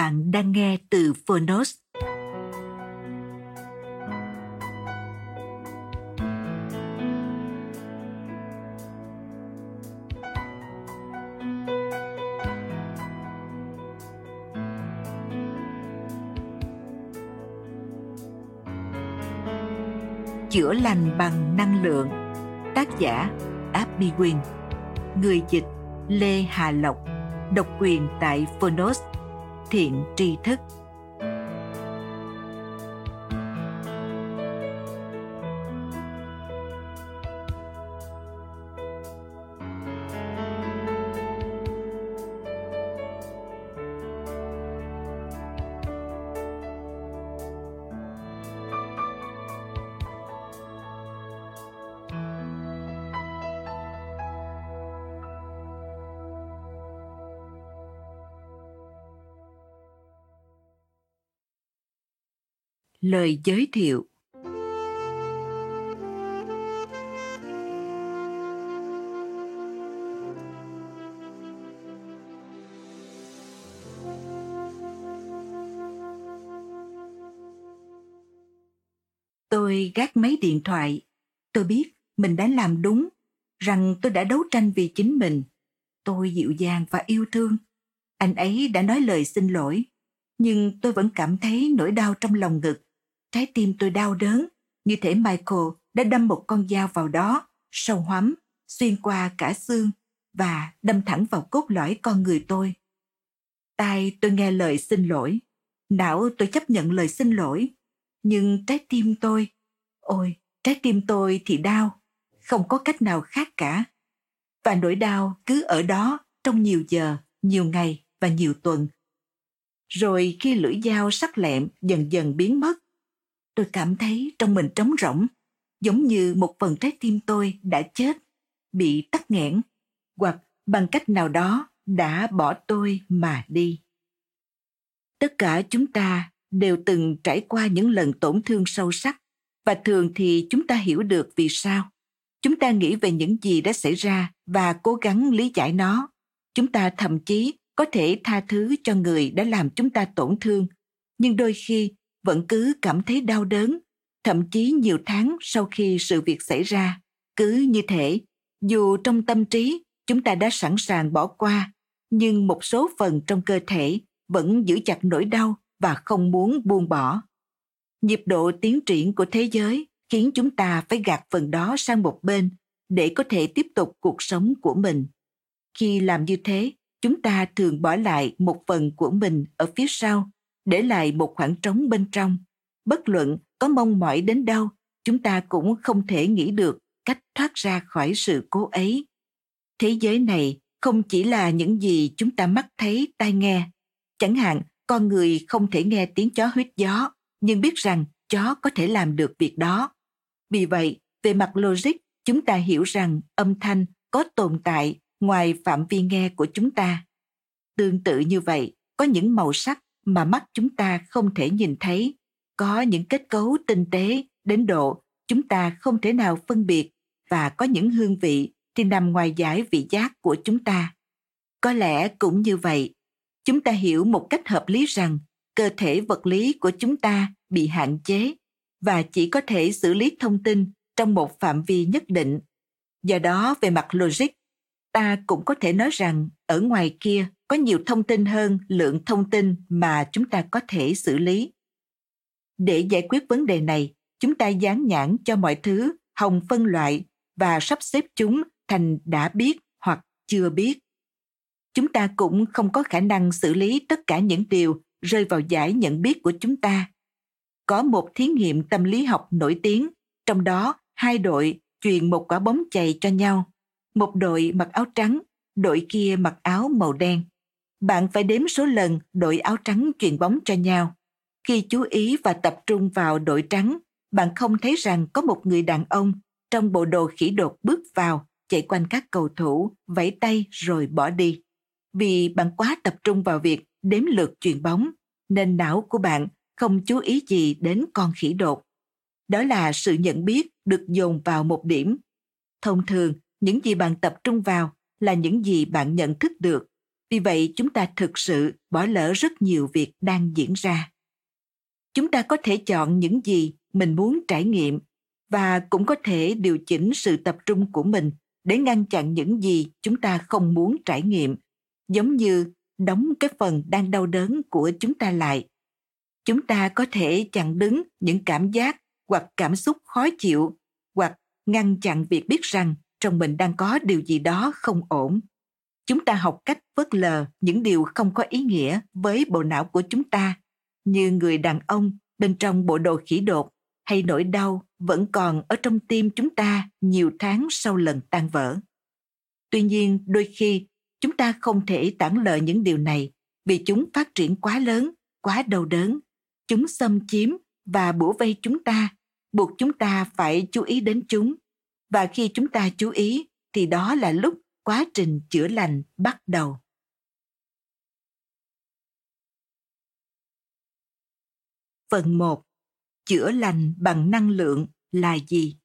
Bạn đang nghe từ Phonos. Chữa lành bằng năng lượng. Tác giả, Abby Win Người dịch, Lê Hà Lộc. Độc quyền tại Phonos thiện tri thức. Lời giới thiệu Tôi gác máy điện thoại. Tôi biết mình đã làm đúng, rằng tôi đã đấu tranh vì chính mình. Tôi dịu dàng và yêu thương. Anh ấy đã nói lời xin lỗi, nhưng tôi vẫn cảm thấy nỗi đau trong lòng ngực Trái tim tôi đau đớn, như thể Michael đã đâm một con dao vào đó, sâu hoắm, xuyên qua cả xương và đâm thẳng vào cốt lõi con người tôi. Tai tôi nghe lời xin lỗi, não tôi chấp nhận lời xin lỗi, nhưng trái tim tôi, ôi, trái tim tôi thì đau, không có cách nào khác cả. Và nỗi đau cứ ở đó trong nhiều giờ, nhiều ngày và nhiều tuần. Rồi khi lưỡi dao sắc lẹm dần dần biến mất, tôi cảm thấy trong mình trống rỗng, giống như một phần trái tim tôi đã chết, bị tắc nghẽn, hoặc bằng cách nào đó đã bỏ tôi mà đi. Tất cả chúng ta đều từng trải qua những lần tổn thương sâu sắc và thường thì chúng ta hiểu được vì sao. Chúng ta nghĩ về những gì đã xảy ra và cố gắng lý giải nó. Chúng ta thậm chí có thể tha thứ cho người đã làm chúng ta tổn thương, nhưng đôi khi vẫn cứ cảm thấy đau đớn, thậm chí nhiều tháng sau khi sự việc xảy ra. Cứ như thể, dù trong tâm trí chúng ta đã sẵn sàng bỏ qua, nhưng một số phần trong cơ thể vẫn giữ chặt nỗi đau và không muốn buông bỏ. Nhịp độ tiến triển của thế giới khiến chúng ta phải gạt phần đó sang một bên để có thể tiếp tục cuộc sống của mình. Khi làm như thế, chúng ta thường bỏ lại một phần của mình ở phía sau để lại một khoảng trống bên trong. Bất luận có mong mỏi đến đâu, chúng ta cũng không thể nghĩ được cách thoát ra khỏi sự cố ấy. Thế giới này không chỉ là những gì chúng ta mắt thấy tai nghe. Chẳng hạn, con người không thể nghe tiếng chó huyết gió, nhưng biết rằng chó có thể làm được việc đó. Vì vậy, về mặt logic, chúng ta hiểu rằng âm thanh có tồn tại ngoài phạm vi nghe của chúng ta. Tương tự như vậy, có những màu sắc mà mắt chúng ta không thể nhìn thấy. Có những kết cấu tinh tế đến độ chúng ta không thể nào phân biệt và có những hương vị thì nằm ngoài giải vị giác của chúng ta. Có lẽ cũng như vậy, chúng ta hiểu một cách hợp lý rằng cơ thể vật lý của chúng ta bị hạn chế và chỉ có thể xử lý thông tin trong một phạm vi nhất định. Do đó, về mặt logic, ta cũng có thể nói rằng ở ngoài kia có nhiều thông tin hơn, lượng thông tin mà chúng ta có thể xử lý. Để giải quyết vấn đề này, chúng ta dán nhãn cho mọi thứ, hồng phân loại và sắp xếp chúng thành đã biết hoặc chưa biết. Chúng ta cũng không có khả năng xử lý tất cả những điều rơi vào giải nhận biết của chúng ta. Có một thí nghiệm tâm lý học nổi tiếng, trong đó hai đội truyền một quả bóng chày cho nhau. Một đội mặc áo trắng, đội kia mặc áo màu đen bạn phải đếm số lần đội áo trắng truyền bóng cho nhau. Khi chú ý và tập trung vào đội trắng, bạn không thấy rằng có một người đàn ông trong bộ đồ khỉ đột bước vào, chạy quanh các cầu thủ, vẫy tay rồi bỏ đi. Vì bạn quá tập trung vào việc đếm lượt chuyền bóng, nên não của bạn không chú ý gì đến con khỉ đột. Đó là sự nhận biết được dồn vào một điểm. Thông thường, những gì bạn tập trung vào là những gì bạn nhận thức được vì vậy, chúng ta thực sự bỏ lỡ rất nhiều việc đang diễn ra. Chúng ta có thể chọn những gì mình muốn trải nghiệm và cũng có thể điều chỉnh sự tập trung của mình để ngăn chặn những gì chúng ta không muốn trải nghiệm, giống như đóng cái phần đang đau đớn của chúng ta lại. Chúng ta có thể chặn đứng những cảm giác hoặc cảm xúc khó chịu hoặc ngăn chặn việc biết rằng trong mình đang có điều gì đó không ổn chúng ta học cách vớt lờ những điều không có ý nghĩa với bộ não của chúng ta, như người đàn ông bên trong bộ đồ khỉ đột hay nỗi đau vẫn còn ở trong tim chúng ta nhiều tháng sau lần tan vỡ. Tuy nhiên, đôi khi chúng ta không thể tản lờ những điều này vì chúng phát triển quá lớn, quá đau đớn. Chúng xâm chiếm và bủa vây chúng ta, buộc chúng ta phải chú ý đến chúng. Và khi chúng ta chú ý, thì đó là lúc quá trình chữa lành bắt đầu. Phần 1 chữa lành bằng năng lượng là gì?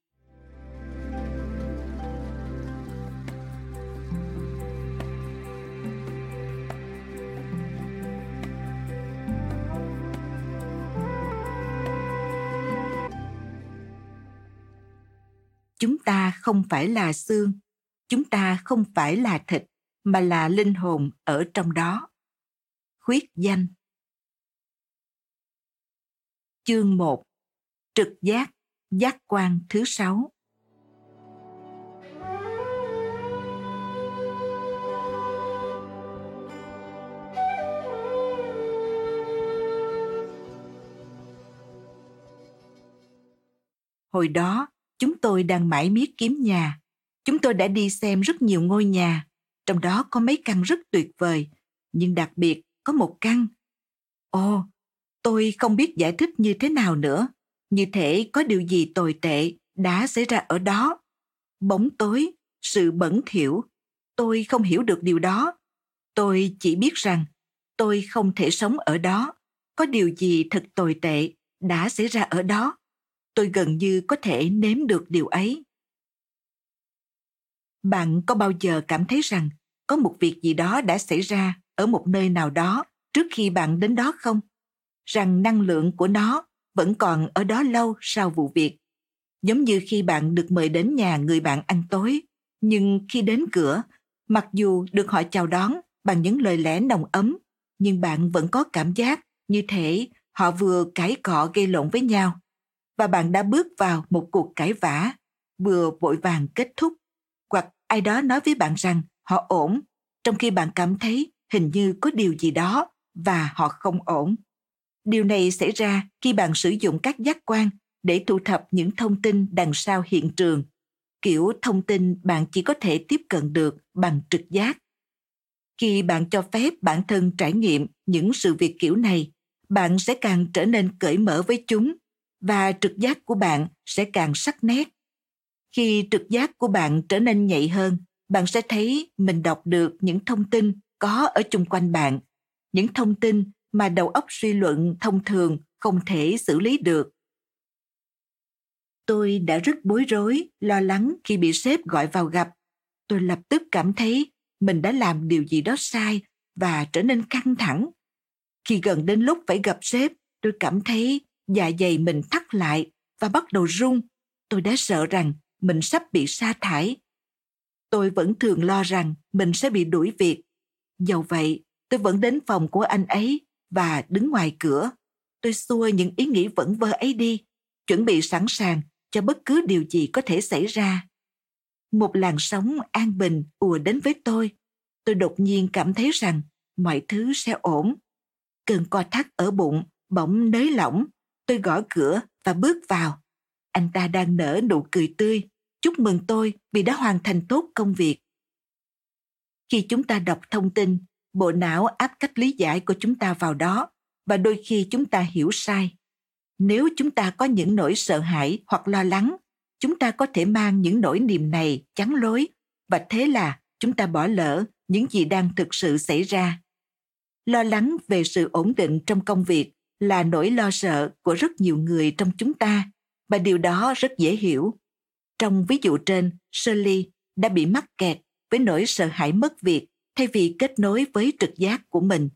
Chúng ta không phải là xương chúng ta không phải là thịt, mà là linh hồn ở trong đó. Khuyết danh. Chương 1 trực giác giác quan thứ sáu. Hồi đó, chúng tôi đang mãi miết kiếm nhà chúng tôi đã đi xem rất nhiều ngôi nhà, trong đó có mấy căn rất tuyệt vời, nhưng đặc biệt có một căn. Ồ, tôi không biết giải thích như thế nào nữa. Như thể có điều gì tồi tệ đã xảy ra ở đó. Bóng tối, sự bẩn thỉu. Tôi không hiểu được điều đó. Tôi chỉ biết rằng tôi không thể sống ở đó. Có điều gì thật tồi tệ đã xảy ra ở đó? Tôi gần như có thể nếm được điều ấy bạn có bao giờ cảm thấy rằng có một việc gì đó đã xảy ra ở một nơi nào đó trước khi bạn đến đó không? Rằng năng lượng của nó vẫn còn ở đó lâu sau vụ việc. Giống như khi bạn được mời đến nhà người bạn ăn tối, nhưng khi đến cửa, mặc dù được họ chào đón bằng những lời lẽ nồng ấm, nhưng bạn vẫn có cảm giác như thể họ vừa cãi cọ gây lộn với nhau, và bạn đã bước vào một cuộc cãi vã, vừa vội vàng kết thúc ai đó nói với bạn rằng họ ổn, trong khi bạn cảm thấy hình như có điều gì đó và họ không ổn. Điều này xảy ra khi bạn sử dụng các giác quan để thu thập những thông tin đằng sau hiện trường. Kiểu thông tin bạn chỉ có thể tiếp cận được bằng trực giác. Khi bạn cho phép bản thân trải nghiệm những sự việc kiểu này, bạn sẽ càng trở nên cởi mở với chúng và trực giác của bạn sẽ càng sắc nét khi trực giác của bạn trở nên nhạy hơn bạn sẽ thấy mình đọc được những thông tin có ở chung quanh bạn. Những thông tin mà đầu óc suy luận thông thường không thể xử lý được. Tôi đã rất bối rối lo lắng khi bị sếp gọi vào gặp. Tôi lập tức cảm thấy mình đã làm điều gì đó sai và trở nên căng thẳng. Khi gần đến lúc phải gặp sếp, tôi cảm thấy dạ dày mình thắt lại và bắt đầu run. Tôi đã sợ rằng mình sắp bị sa thải. Tôi vẫn thường lo rằng mình sẽ bị đuổi việc. Dầu vậy, tôi vẫn đến phòng của anh ấy và đứng ngoài cửa. Tôi xua những ý nghĩ vẩn vơ ấy đi, chuẩn bị sẵn sàng cho bất cứ điều gì có thể xảy ra. Một làn sóng an bình ùa đến với tôi. Tôi đột nhiên cảm thấy rằng mọi thứ sẽ ổn. Cơn co thắt ở bụng bỗng nới lỏng. Tôi gõ cửa và bước vào. Anh ta đang nở nụ cười tươi, chúc mừng tôi vì đã hoàn thành tốt công việc. Khi chúng ta đọc thông tin, bộ não áp cách lý giải của chúng ta vào đó và đôi khi chúng ta hiểu sai. Nếu chúng ta có những nỗi sợ hãi hoặc lo lắng, chúng ta có thể mang những nỗi niềm này chắn lối và thế là chúng ta bỏ lỡ những gì đang thực sự xảy ra. Lo lắng về sự ổn định trong công việc là nỗi lo sợ của rất nhiều người trong chúng ta và điều đó rất dễ hiểu. Trong ví dụ trên, Shirley đã bị mắc kẹt với nỗi sợ hãi mất việc thay vì kết nối với trực giác của mình.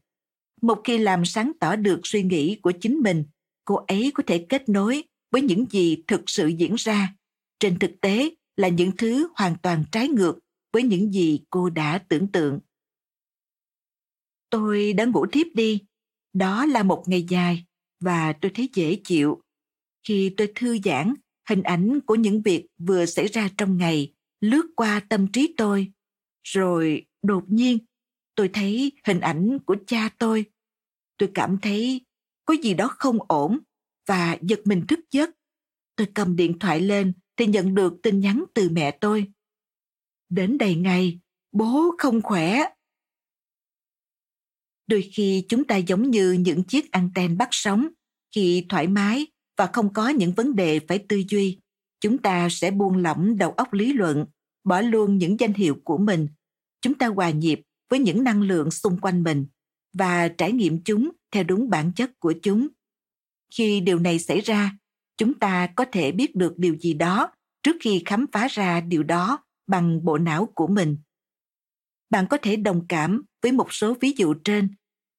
Một khi làm sáng tỏ được suy nghĩ của chính mình, cô ấy có thể kết nối với những gì thực sự diễn ra. Trên thực tế là những thứ hoàn toàn trái ngược với những gì cô đã tưởng tượng. Tôi đã ngủ thiếp đi. Đó là một ngày dài và tôi thấy dễ chịu. Khi tôi thư giãn, hình ảnh của những việc vừa xảy ra trong ngày lướt qua tâm trí tôi. Rồi đột nhiên, tôi thấy hình ảnh của cha tôi. Tôi cảm thấy có gì đó không ổn và giật mình thức giấc. Tôi cầm điện thoại lên thì nhận được tin nhắn từ mẹ tôi. Đến đầy ngày, bố không khỏe. Đôi khi chúng ta giống như những chiếc anten bắt sóng. Khi thoải mái và không có những vấn đề phải tư duy, chúng ta sẽ buông lỏng đầu óc lý luận, bỏ luôn những danh hiệu của mình. Chúng ta hòa nhịp với những năng lượng xung quanh mình và trải nghiệm chúng theo đúng bản chất của chúng. Khi điều này xảy ra, chúng ta có thể biết được điều gì đó trước khi khám phá ra điều đó bằng bộ não của mình. Bạn có thể đồng cảm với một số ví dụ trên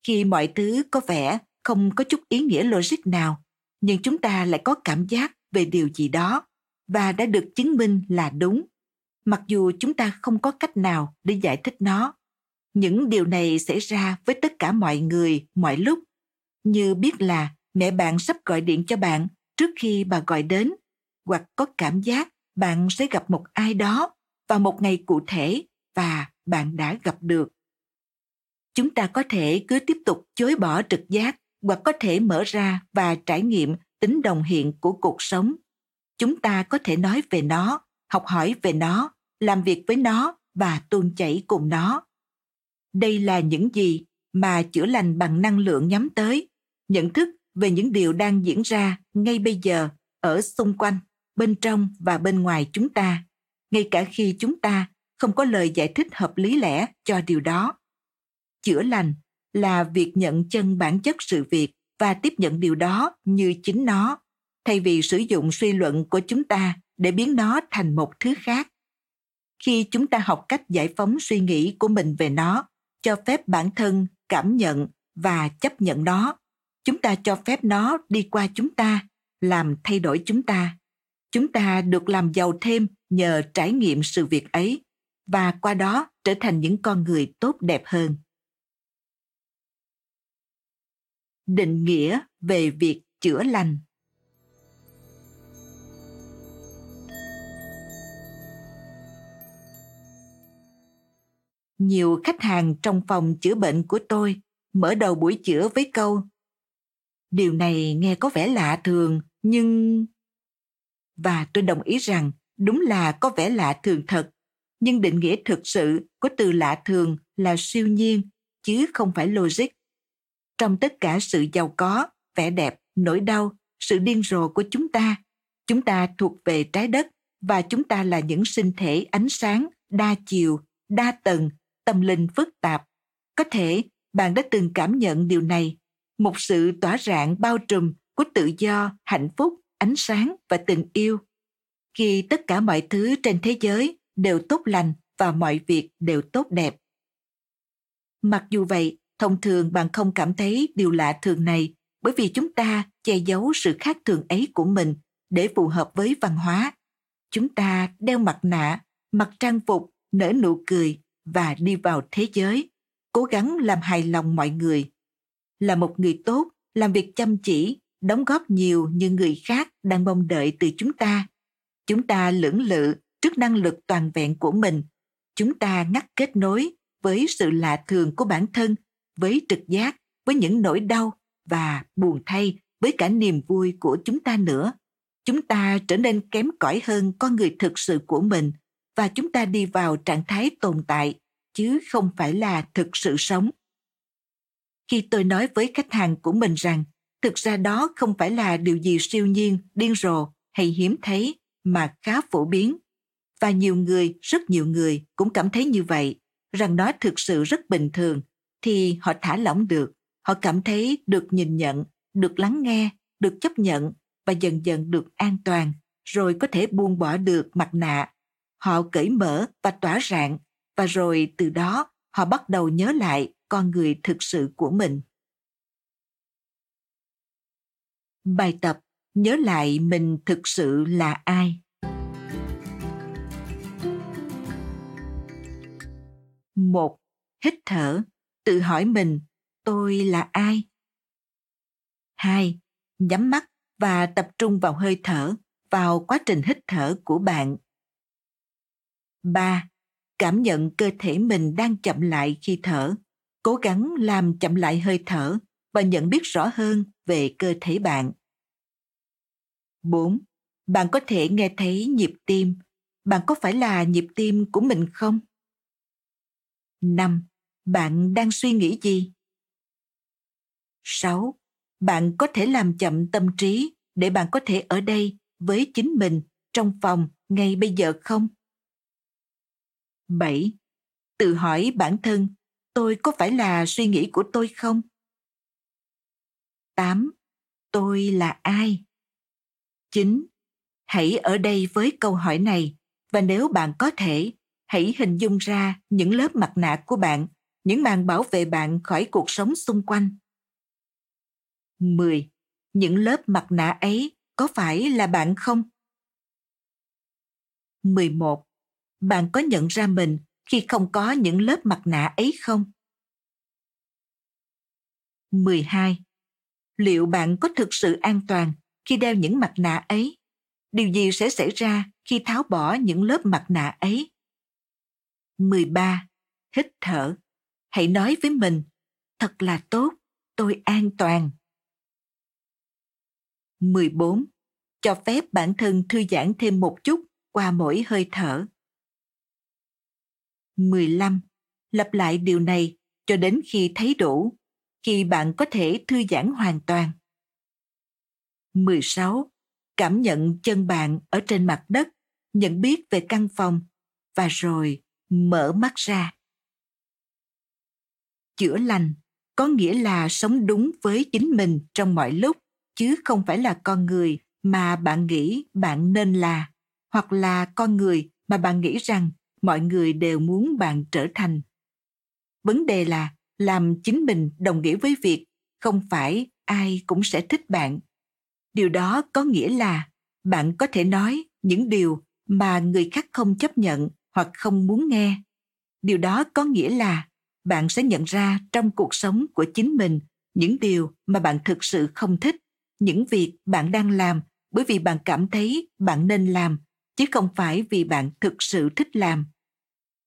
khi mọi thứ có vẻ không có chút ý nghĩa logic nào, nhưng chúng ta lại có cảm giác về điều gì đó và đã được chứng minh là đúng, mặc dù chúng ta không có cách nào để giải thích nó. Những điều này xảy ra với tất cả mọi người, mọi lúc. Như biết là mẹ bạn sắp gọi điện cho bạn trước khi bà gọi đến, hoặc có cảm giác bạn sẽ gặp một ai đó vào một ngày cụ thể và bạn đã gặp được chúng ta có thể cứ tiếp tục chối bỏ trực giác hoặc có thể mở ra và trải nghiệm tính đồng hiện của cuộc sống. Chúng ta có thể nói về nó, học hỏi về nó, làm việc với nó và tuôn chảy cùng nó. Đây là những gì mà chữa lành bằng năng lượng nhắm tới, nhận thức về những điều đang diễn ra ngay bây giờ ở xung quanh, bên trong và bên ngoài chúng ta, ngay cả khi chúng ta không có lời giải thích hợp lý lẽ cho điều đó. Chữa lành là việc nhận chân bản chất sự việc và tiếp nhận điều đó như chính nó, thay vì sử dụng suy luận của chúng ta để biến nó thành một thứ khác. Khi chúng ta học cách giải phóng suy nghĩ của mình về nó, cho phép bản thân cảm nhận và chấp nhận nó, chúng ta cho phép nó đi qua chúng ta, làm thay đổi chúng ta. Chúng ta được làm giàu thêm nhờ trải nghiệm sự việc ấy và qua đó trở thành những con người tốt đẹp hơn. Định nghĩa về việc chữa lành. Nhiều khách hàng trong phòng chữa bệnh của tôi mở đầu buổi chữa với câu, điều này nghe có vẻ lạ thường, nhưng và tôi đồng ý rằng đúng là có vẻ lạ thường thật, nhưng định nghĩa thực sự của từ lạ thường là siêu nhiên, chứ không phải logic trong tất cả sự giàu có, vẻ đẹp, nỗi đau, sự điên rồ của chúng ta. Chúng ta thuộc về trái đất và chúng ta là những sinh thể ánh sáng, đa chiều, đa tầng, tâm linh phức tạp. Có thể bạn đã từng cảm nhận điều này. Một sự tỏa rạng bao trùm của tự do, hạnh phúc, ánh sáng và tình yêu. Khi tất cả mọi thứ trên thế giới đều tốt lành và mọi việc đều tốt đẹp. Mặc dù vậy Thông thường bạn không cảm thấy điều lạ thường này bởi vì chúng ta che giấu sự khác thường ấy của mình để phù hợp với văn hóa. Chúng ta đeo mặt nạ, mặc trang phục, nở nụ cười và đi vào thế giới, cố gắng làm hài lòng mọi người. Là một người tốt, làm việc chăm chỉ, đóng góp nhiều như người khác đang mong đợi từ chúng ta. Chúng ta lưỡng lự trước năng lực toàn vẹn của mình. Chúng ta ngắt kết nối với sự lạ thường của bản thân, với trực giác, với những nỗi đau và buồn thay với cả niềm vui của chúng ta nữa. Chúng ta trở nên kém cỏi hơn con người thực sự của mình và chúng ta đi vào trạng thái tồn tại chứ không phải là thực sự sống. Khi tôi nói với khách hàng của mình rằng thực ra đó không phải là điều gì siêu nhiên, điên rồ hay hiếm thấy mà khá phổ biến. Và nhiều người, rất nhiều người cũng cảm thấy như vậy, rằng nó thực sự rất bình thường, thì họ thả lỏng được, họ cảm thấy được nhìn nhận, được lắng nghe, được chấp nhận và dần dần được an toàn, rồi có thể buông bỏ được mặt nạ. Họ cởi mở và tỏa rạng, và rồi từ đó họ bắt đầu nhớ lại con người thực sự của mình. Bài tập nhớ lại mình thực sự là ai. Một, hít thở, tự hỏi mình, tôi là ai? Hai, nhắm mắt và tập trung vào hơi thở, vào quá trình hít thở của bạn. Ba, cảm nhận cơ thể mình đang chậm lại khi thở, cố gắng làm chậm lại hơi thở và nhận biết rõ hơn về cơ thể bạn. 4. Bạn có thể nghe thấy nhịp tim. Bạn có phải là nhịp tim của mình không? 5. Bạn đang suy nghĩ gì? 6. Bạn có thể làm chậm tâm trí để bạn có thể ở đây với chính mình trong phòng ngay bây giờ không? 7. Tự hỏi bản thân, tôi có phải là suy nghĩ của tôi không? 8. Tôi là ai? 9. Hãy ở đây với câu hỏi này và nếu bạn có thể, hãy hình dung ra những lớp mặt nạ của bạn, những màn bảo vệ bạn khỏi cuộc sống xung quanh. 10. Những lớp mặt nạ ấy có phải là bạn không? 11. Bạn có nhận ra mình khi không có những lớp mặt nạ ấy không? 12. Liệu bạn có thực sự an toàn khi đeo những mặt nạ ấy điều gì sẽ xảy ra khi tháo bỏ những lớp mặt nạ ấy 13. Hít thở. Hãy nói với mình, thật là tốt, tôi an toàn. 14. Cho phép bản thân thư giãn thêm một chút qua mỗi hơi thở. 15. Lặp lại điều này cho đến khi thấy đủ, khi bạn có thể thư giãn hoàn toàn. 16. Cảm nhận chân bạn ở trên mặt đất, nhận biết về căn phòng và rồi mở mắt ra. Chữa lành, có nghĩa là sống đúng với chính mình trong mọi lúc, chứ không phải là con người mà bạn nghĩ bạn nên là, hoặc là con người mà bạn nghĩ rằng mọi người đều muốn bạn trở thành. Vấn đề là làm chính mình đồng nghĩa với việc không phải ai cũng sẽ thích bạn. Điều đó có nghĩa là bạn có thể nói những điều mà người khác không chấp nhận hoặc không muốn nghe. Điều đó có nghĩa là bạn sẽ nhận ra trong cuộc sống của chính mình những điều mà bạn thực sự không thích, những việc bạn đang làm bởi vì bạn cảm thấy bạn nên làm, chứ không phải vì bạn thực sự thích làm.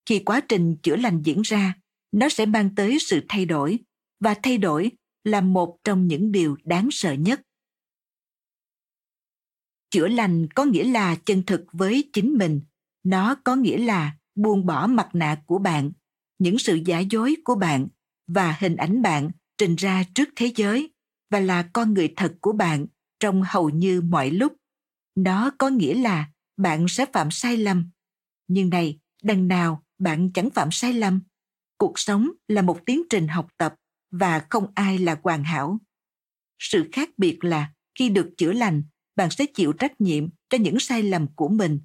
Khi quá trình chữa lành diễn ra, nó sẽ mang tới sự thay đổi, và thay đổi là một trong những điều đáng sợ nhất. Chữa lành có nghĩa là chân thực với chính mình, nó có nghĩa là buông bỏ mặt nạ của bạn những sự giả dối của bạn và hình ảnh bạn trình ra trước thế giới và là con người thật của bạn trong hầu như mọi lúc. Nó có nghĩa là bạn sẽ phạm sai lầm. Nhưng này, đằng nào bạn chẳng phạm sai lầm. Cuộc sống là một tiến trình học tập và không ai là hoàn hảo. Sự khác biệt là khi được chữa lành, bạn sẽ chịu trách nhiệm cho những sai lầm của mình.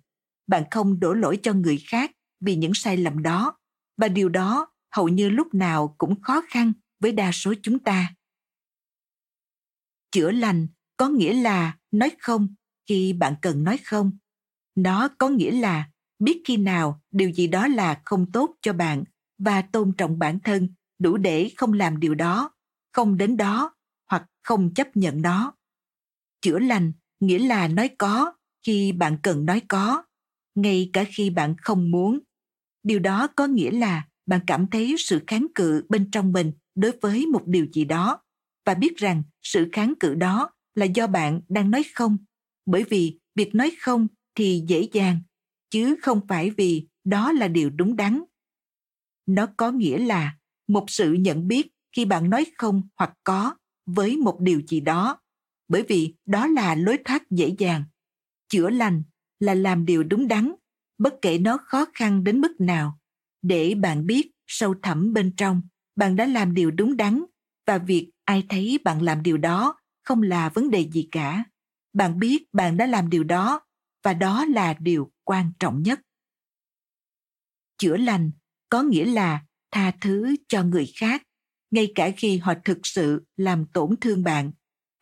Bạn không đổ lỗi cho người khác vì những sai lầm đó và điều đó hầu như lúc nào cũng khó khăn với đa số chúng ta. Chữa lành có nghĩa là nói không khi bạn cần nói không. Nó có nghĩa là biết khi nào điều gì đó là không tốt cho bạn và tôn trọng bản thân đủ để không làm điều đó, không đến đó hoặc không chấp nhận nó. Chữa lành nghĩa là nói có khi bạn cần nói có, ngay cả khi bạn không muốn điều đó có nghĩa là bạn cảm thấy sự kháng cự bên trong mình đối với một điều gì đó. Và biết rằng sự kháng cự đó là do bạn đang nói không. Bởi vì việc nói không thì dễ dàng, chứ không phải vì đó là điều đúng đắn. Nó có nghĩa là một sự nhận biết khi bạn nói không hoặc có với một điều gì đó. Bởi vì đó là lối thoát dễ dàng. Chữa lành là làm điều đúng đắn bất kể nó khó khăn đến mức nào, để bạn biết sâu thẳm bên trong, bạn đã làm điều đúng đắn, và việc ai thấy bạn làm điều đó không là vấn đề gì cả. Bạn biết bạn đã làm điều đó, và đó là điều quan trọng nhất. Chữa lành có nghĩa là tha thứ cho người khác, ngay cả khi họ thực sự làm tổn thương bạn.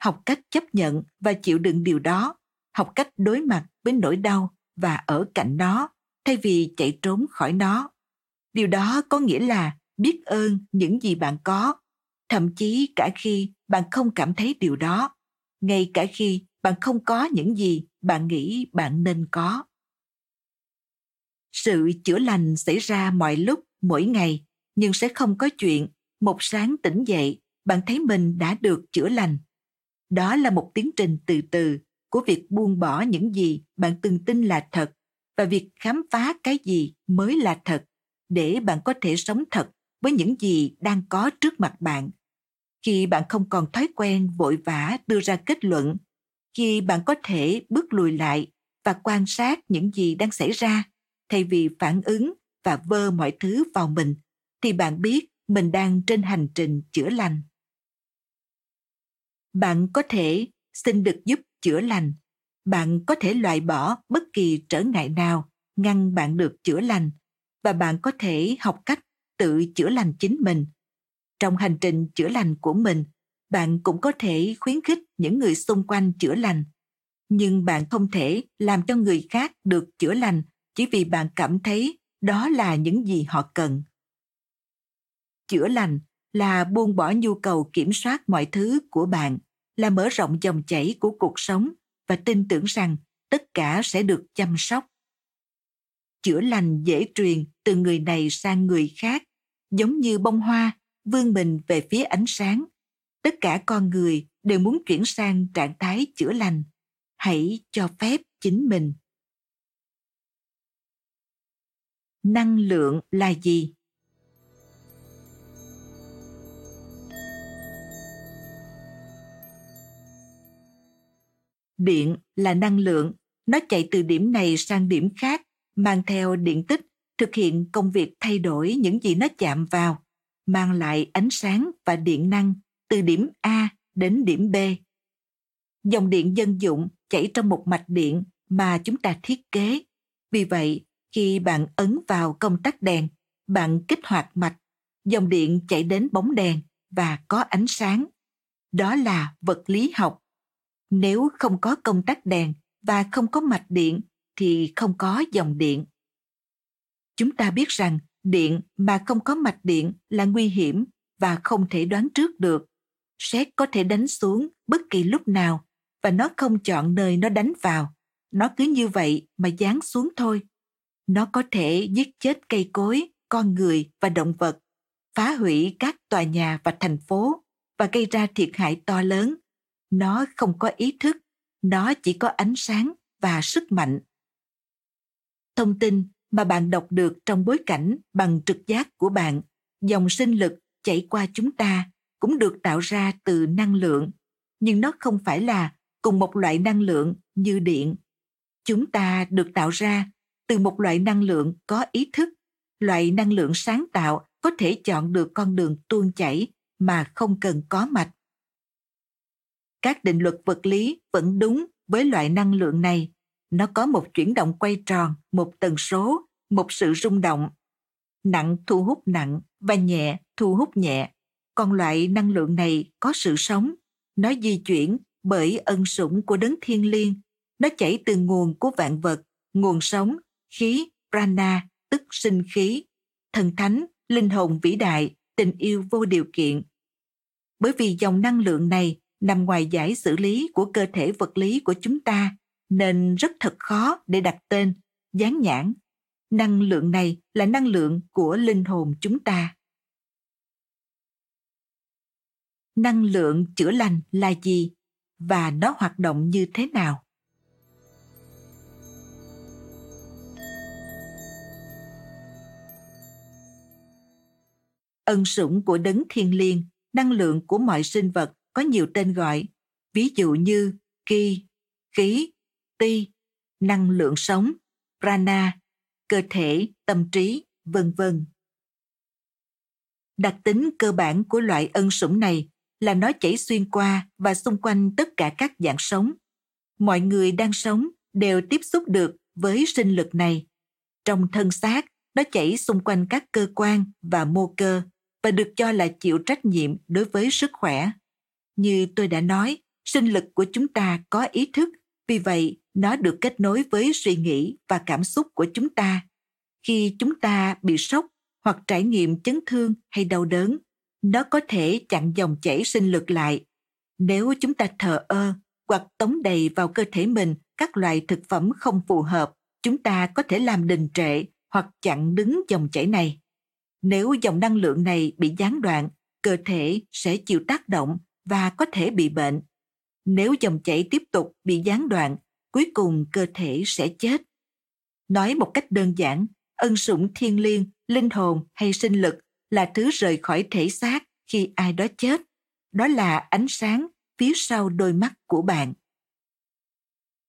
Học cách chấp nhận và chịu đựng điều đó, học cách đối mặt với nỗi đau và ở cạnh nó, thay vì chạy trốn khỏi nó. Điều đó có nghĩa là biết ơn những gì bạn có. Thậm chí cả khi bạn không cảm thấy điều đó, ngay cả khi bạn không có những gì bạn nghĩ bạn nên có. Sự chữa lành xảy ra mọi lúc, mỗi ngày, nhưng sẽ không có chuyện một sáng tỉnh dậy, bạn thấy mình đã được chữa lành. Đó là một tiến trình từ từ của việc buông bỏ những gì bạn từng tin là thật và việc khám phá cái gì mới là thật để bạn có thể sống thật với những gì đang có trước mặt bạn. Khi bạn không còn thói quen vội vã đưa ra kết luận, khi bạn có thể bước lùi lại và quan sát những gì đang xảy ra thay vì phản ứng và vơ mọi thứ vào mình, thì bạn biết mình đang trên hành trình chữa lành. Bạn có thể xin được giúp chữa lành. Bạn có thể loại bỏ bất kỳ trở ngại nào ngăn bạn được chữa lành, và bạn có thể học cách tự chữa lành chính mình. Trong hành trình chữa lành của mình, bạn cũng có thể khuyến khích những người xung quanh chữa lành. Nhưng bạn không thể làm cho người khác được chữa lành chỉ vì bạn cảm thấy đó là những gì họ cần. Chữa lành là buông bỏ nhu cầu kiểm soát mọi thứ của bạn là mở rộng dòng chảy của cuộc sống và tin tưởng rằng tất cả sẽ được chăm sóc. Chữa lành dễ truyền từ người này sang người khác, giống như bông hoa vươn mình về phía ánh sáng. Tất cả con người đều muốn chuyển sang trạng thái chữa lành. Hãy cho phép chính mình. Năng lượng là gì? Điện là năng lượng. Nó chạy từ điểm này sang điểm khác, mang theo điện tích, thực hiện công việc thay đổi những gì nó chạm vào, mang lại ánh sáng và điện năng từ điểm a đến điểm b. Dòng điện dân dụng chảy trong một mạch điện mà chúng ta thiết kế. Vì vậy, khi bạn ấn vào công tắc đèn, bạn kích hoạt mạch, dòng điện chạy đến bóng đèn và có ánh sáng. Đó là vật lý học nếu không có công tắc đèn và không có mạch điện, thì không có dòng điện. Chúng ta biết rằng điện mà không có mạch điện là nguy hiểm và không thể đoán trước được. Sét có thể đánh xuống bất kỳ lúc nào và nó không chọn nơi nó đánh vào. Nó cứ như vậy mà giáng xuống thôi. Nó có thể giết chết cây cối, con người và động vật, phá hủy các tòa nhà và thành phố và gây ra thiệt hại to lớn nó không có ý thức, nó chỉ có ánh sáng và sức mạnh. Thông tin mà bạn đọc được trong bối cảnh bằng trực giác của bạn, dòng sinh lực chảy qua chúng ta cũng được tạo ra từ năng lượng. Nhưng nó không phải là cùng một loại năng lượng như điện. Chúng ta được tạo ra từ một loại năng lượng có ý thức, loại năng lượng sáng tạo có thể chọn được con đường tuôn chảy mà không cần có mạch các định luật vật lý vẫn đúng với loại năng lượng này. Nó có một chuyển động quay tròn, một tần số, một sự rung động. Nặng thu hút nặng và nhẹ thu hút nhẹ. Còn loại năng lượng này có sự sống. Nó di chuyển bởi ân sủng của đấng thiên liêng. Nó chảy từ nguồn của vạn vật, nguồn sống, khí, prana, tức sinh khí. Thần thánh, linh hồn vĩ đại, tình yêu vô điều kiện. Bởi vì dòng năng lượng này nằm ngoài giải xử lý của cơ thể vật lý của chúng ta, nên rất thật khó để đặt tên, dán nhãn. Năng lượng này là năng lượng của linh hồn chúng ta. Năng lượng chữa lành là gì và nó hoạt động như thế nào? Ân sủng của đấng thiên liêng, năng lượng của mọi sinh vật có nhiều tên gọi ví dụ như ki khí ti năng lượng sống prana cơ thể tâm trí vân vân đặc tính cơ bản của loại ân sủng này là nó chảy xuyên qua và xung quanh tất cả các dạng sống. Mọi người đang sống đều tiếp xúc được với sinh lực này. Trong thân xác, nó chảy xung quanh các cơ quan và mô cơ và được cho là chịu trách nhiệm đối với sức khỏe. Như tôi đã nói, sinh lực của chúng ta có ý thức, vì vậy nó được kết nối với suy nghĩ và cảm xúc của chúng ta. Khi chúng ta bị sốc hoặc trải nghiệm chấn thương hay đau đớn, nó có thể chặn dòng chảy sinh lực lại. Nếu chúng ta thờ ơ hoặc tống đầy vào cơ thể mình các loại thực phẩm không phù hợp, chúng ta có thể làm đình trệ hoặc chặn đứng dòng chảy này. Nếu dòng năng lượng này bị gián đoạn, cơ thể sẽ chịu tác động và có thể bị bệnh. Nếu dòng chảy tiếp tục bị gián đoạn, cuối cùng cơ thể sẽ chết. Nói một cách đơn giản, ân sủng thiên liêng, linh hồn hay sinh lực là thứ rời khỏi thể xác khi ai đó chết. Đó là ánh sáng phía sau đôi mắt của bạn.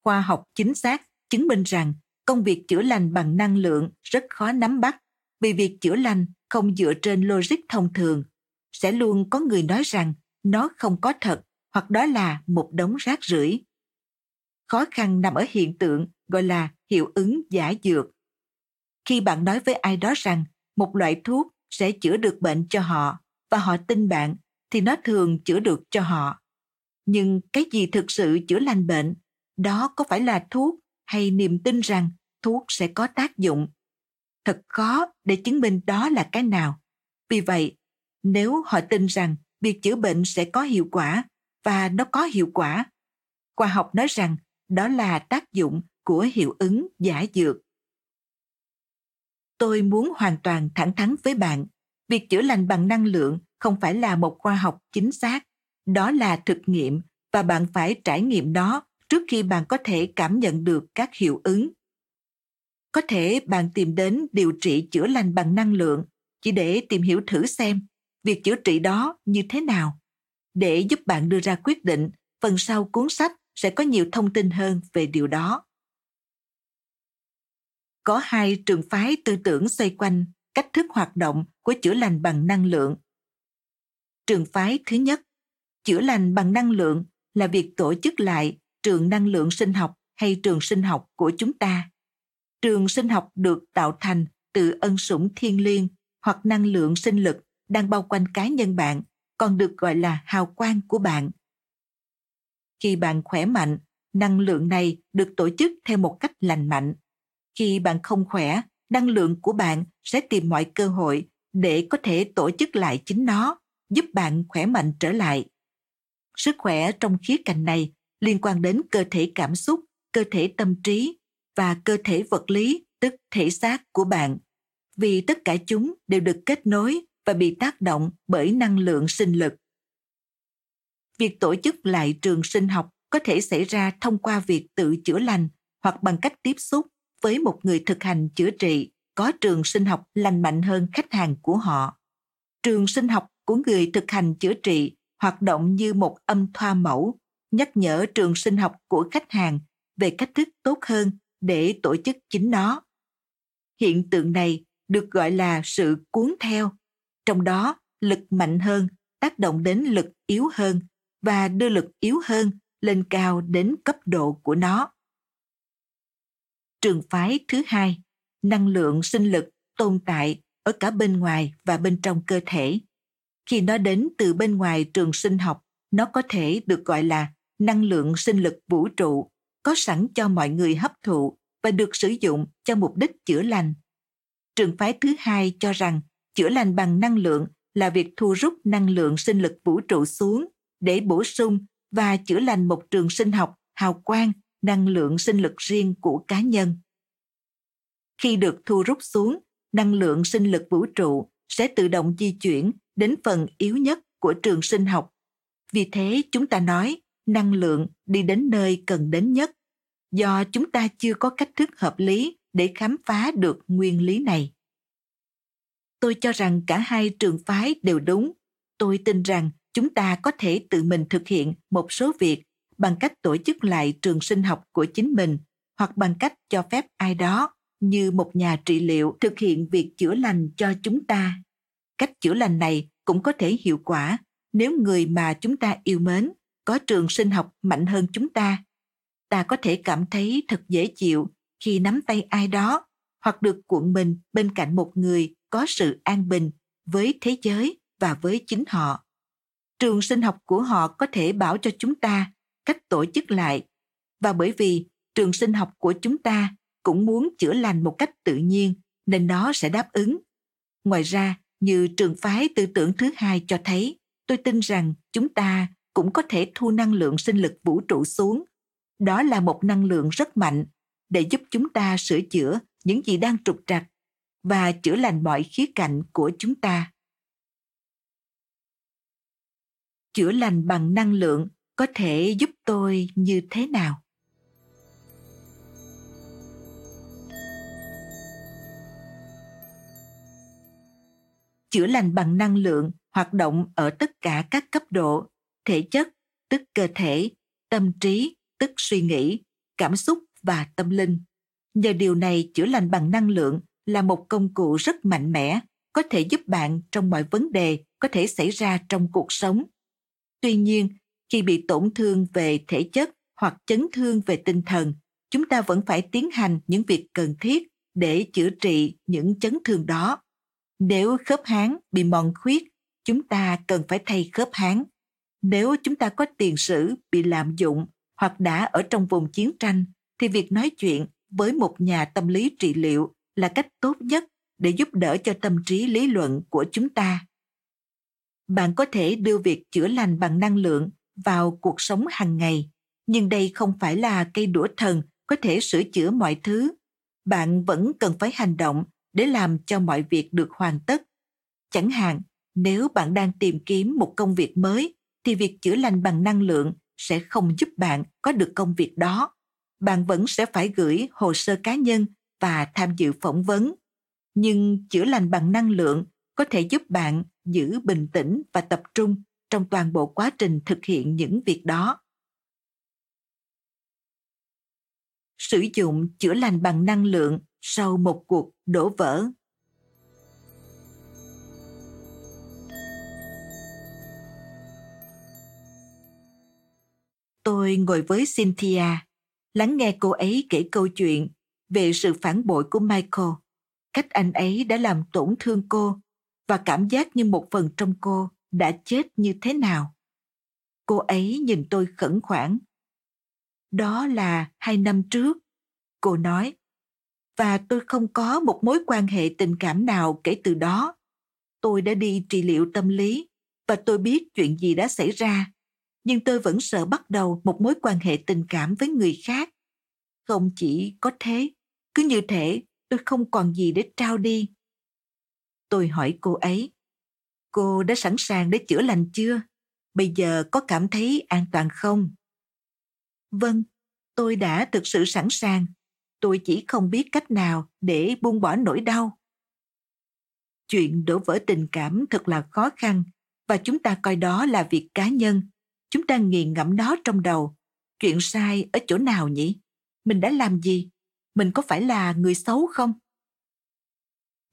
Khoa học chính xác chứng minh rằng công việc chữa lành bằng năng lượng rất khó nắm bắt vì việc chữa lành không dựa trên logic thông thường. Sẽ luôn có người nói rằng nó không có thật hoặc đó là một đống rác rưởi. Khó khăn nằm ở hiện tượng gọi là hiệu ứng giả dược. Khi bạn nói với ai đó rằng một loại thuốc sẽ chữa được bệnh cho họ và họ tin bạn thì nó thường chữa được cho họ. Nhưng cái gì thực sự chữa lành bệnh, đó có phải là thuốc hay niềm tin rằng thuốc sẽ có tác dụng? Thật khó để chứng minh đó là cái nào. Vì vậy, nếu họ tin rằng việc chữa bệnh sẽ có hiệu quả và nó có hiệu quả, khoa học nói rằng đó là tác dụng của hiệu ứng giả dược. Tôi muốn hoàn toàn thẳng thắn với bạn việc chữa lành bằng năng lượng không phải là một khoa học chính xác. Đó là thực nghiệm và bạn phải trải nghiệm nó trước khi bạn có thể cảm nhận được các hiệu ứng. Có thể bạn tìm đến điều trị chữa lành bằng năng lượng chỉ để tìm hiểu thử xem việc chữa trị đó như thế nào để giúp bạn đưa ra quyết định phần sau cuốn sách sẽ có nhiều thông tin hơn về điều đó có hai trường phái tư tưởng xoay quanh cách thức hoạt động của chữa lành bằng năng lượng. Trường phái thứ nhất, chữa lành bằng năng lượng là việc tổ chức lại trường năng lượng sinh học hay trường sinh học của chúng ta. Trường sinh học được tạo thành từ ân sủng thiên liêng hoặc năng lượng sinh lực đang bao quanh cá nhân bạn, còn được gọi là hào quang của bạn. Khi bạn khỏe mạnh, năng lượng này được tổ chức theo một cách lành mạnh. Khi bạn không khỏe năng lượng của bạn sẽ tìm mọi cơ hội để có thể tổ chức lại chính nó giúp bạn khỏe mạnh trở lại. Sức khỏe trong khía cạnh này liên quan đến cơ thể cảm xúc cơ thể tâm trí và cơ thể vật lý tức thể xác của bạn. Vì tất cả chúng đều được kết nối và bị tác động bởi năng lượng sinh lực việc tổ chức lại trường sinh học có thể xảy ra thông qua việc tự chữa lành hoặc bằng cách tiếp xúc với một người thực hành chữa trị có trường sinh học lành mạnh hơn khách hàng của họ. Trường sinh học của người thực hành chữa trị hoạt động như một âm thoa mẫu, nhắc nhở trường sinh học của khách hàng về cách thức tốt hơn để tổ chức chính nó. Hiện tượng này được gọi là sự cuốn theo, trong đó lực mạnh hơn tác động đến lực yếu hơn và đưa lực yếu hơn lên cao đến cấp độ của nó trường phái thứ hai năng lượng sinh lực tồn tại ở cả bên ngoài và bên trong cơ thể Khi nó đến từ bên ngoài trường sinh học, nó có thể được gọi là năng lượng sinh lực vũ trụ, có sẵn cho mọi người hấp thụ và được sử dụng cho mục đích chữa lành. Trường phái thứ hai cho rằng chữa lành bằng năng lượng là việc thu rút năng lượng sinh lực vũ trụ xuống để bổ sung và chữa lành một trường sinh học hào quang, năng lượng sinh lực riêng của cá nhân. Khi được thu rút xuống, năng lượng sinh lực vũ trụ sẽ tự động di chuyển đến phần yếu nhất của trường sinh học. Vì thế chúng ta nói năng lượng đi đến nơi cần đến nhất, do chúng ta chưa có cách thức hợp lý để khám phá được nguyên lý này. Tôi cho rằng cả hai trường phái đều đúng. Tôi tin rằng chúng ta có thể tự mình thực hiện một số việc bằng cách tổ chức lại trường sinh học của chính mình hoặc bằng cách cho phép ai đó, như một nhà trị liệu, thực hiện việc chữa lành cho chúng ta. Cách chữa lành này cũng có thể hiệu quả nếu người mà chúng ta yêu mến có trường sinh học mạnh hơn chúng ta. Ta có thể cảm thấy thật dễ chịu khi nắm tay ai đó hoặc được cuộn mình bên cạnh một người có sự an bình với thế giới và với chính họ. Trường sinh học của họ có thể bảo cho chúng ta cách tổ chức lại và bởi vì trường sinh học của chúng ta cũng muốn chữa lành một cách tự nhiên nên nó sẽ đáp ứng. Ngoài ra, như trường phái tư tưởng thứ hai cho thấy, tôi tin rằng chúng ta cũng có thể thu năng lượng sinh lực vũ trụ xuống. Đó là một năng lượng rất mạnh để giúp chúng ta sửa chữa những gì đang trục trặc và chữa lành mọi khía cạnh của chúng ta. Chữa lành bằng năng lượng có thể giúp tôi như thế nào? chữa lành bằng năng lượng hoạt động ở tất cả các cấp độ, thể chất, tức cơ thể, tâm trí, tức suy nghĩ, cảm xúc và tâm linh nhờ điều này chữa lành bằng năng lượng là một công cụ rất mạnh mẽ có thể giúp bạn trong mọi vấn đề có thể xảy ra trong cuộc sống tuy nhiên khi bị tổn thương về thể chất hoặc chấn thương về tinh thần chúng ta vẫn phải tiến hành những việc cần thiết để chữa trị những chấn thương đó nếu khớp háng bị mòn khuyết, chúng ta cần phải thay khớp háng. Nếu chúng ta có tiền sử bị lạm dụng hoặc đã ở trong vùng chiến tranh, thì việc nói chuyện với một nhà tâm lý trị liệu là cách tốt nhất để giúp đỡ cho tâm trí lý luận của chúng ta. Bạn có thể đưa việc chữa lành bằng năng lượng vào cuộc sống hàng ngày, nhưng đây không phải là cây đũa thần có thể sửa chữa mọi thứ. Bạn vẫn cần phải hành động để làm cho mọi việc được hoàn tất. Chẳng hạn, nếu bạn đang tìm kiếm một công việc mới thì việc chữa lành bằng năng lượng sẽ không giúp bạn có được công việc đó. Bạn vẫn sẽ phải gửi hồ sơ cá nhân và tham dự phỏng vấn. Nhưng chữa lành bằng năng lượng có thể giúp bạn giữ bình tĩnh và tập trung trong toàn bộ quá trình thực hiện những việc đó. Sử dụng chữa lành bằng năng lượng sau một cuộc đổ vỡ. Tôi ngồi với Cynthia, lắng nghe cô ấy kể câu chuyện về sự phản bội của Michael, cách anh ấy đã làm tổn thương cô và cảm giác như một phần trong cô đã chết như thế nào. Cô ấy nhìn tôi khẩn khoản. Đó là hai năm trước, cô nói và tôi không có một mối quan hệ tình cảm nào kể từ đó. Tôi đã đi trị liệu tâm lý và tôi biết chuyện gì đã xảy ra, nhưng tôi vẫn sợ bắt đầu một mối quan hệ tình cảm với người khác. Không chỉ có thế, cứ như thể tôi không còn gì để trao đi. Tôi hỏi cô ấy, cô đã sẵn sàng để chữa lành chưa? Bây giờ có cảm thấy an toàn không? Vâng, tôi đã thực sự sẵn sàng tôi chỉ không biết cách nào để buông bỏ nỗi đau chuyện đổ vỡ tình cảm thật là khó khăn và chúng ta coi đó là việc cá nhân chúng ta nghiền ngẫm nó trong đầu chuyện sai ở chỗ nào nhỉ mình đã làm gì mình có phải là người xấu không?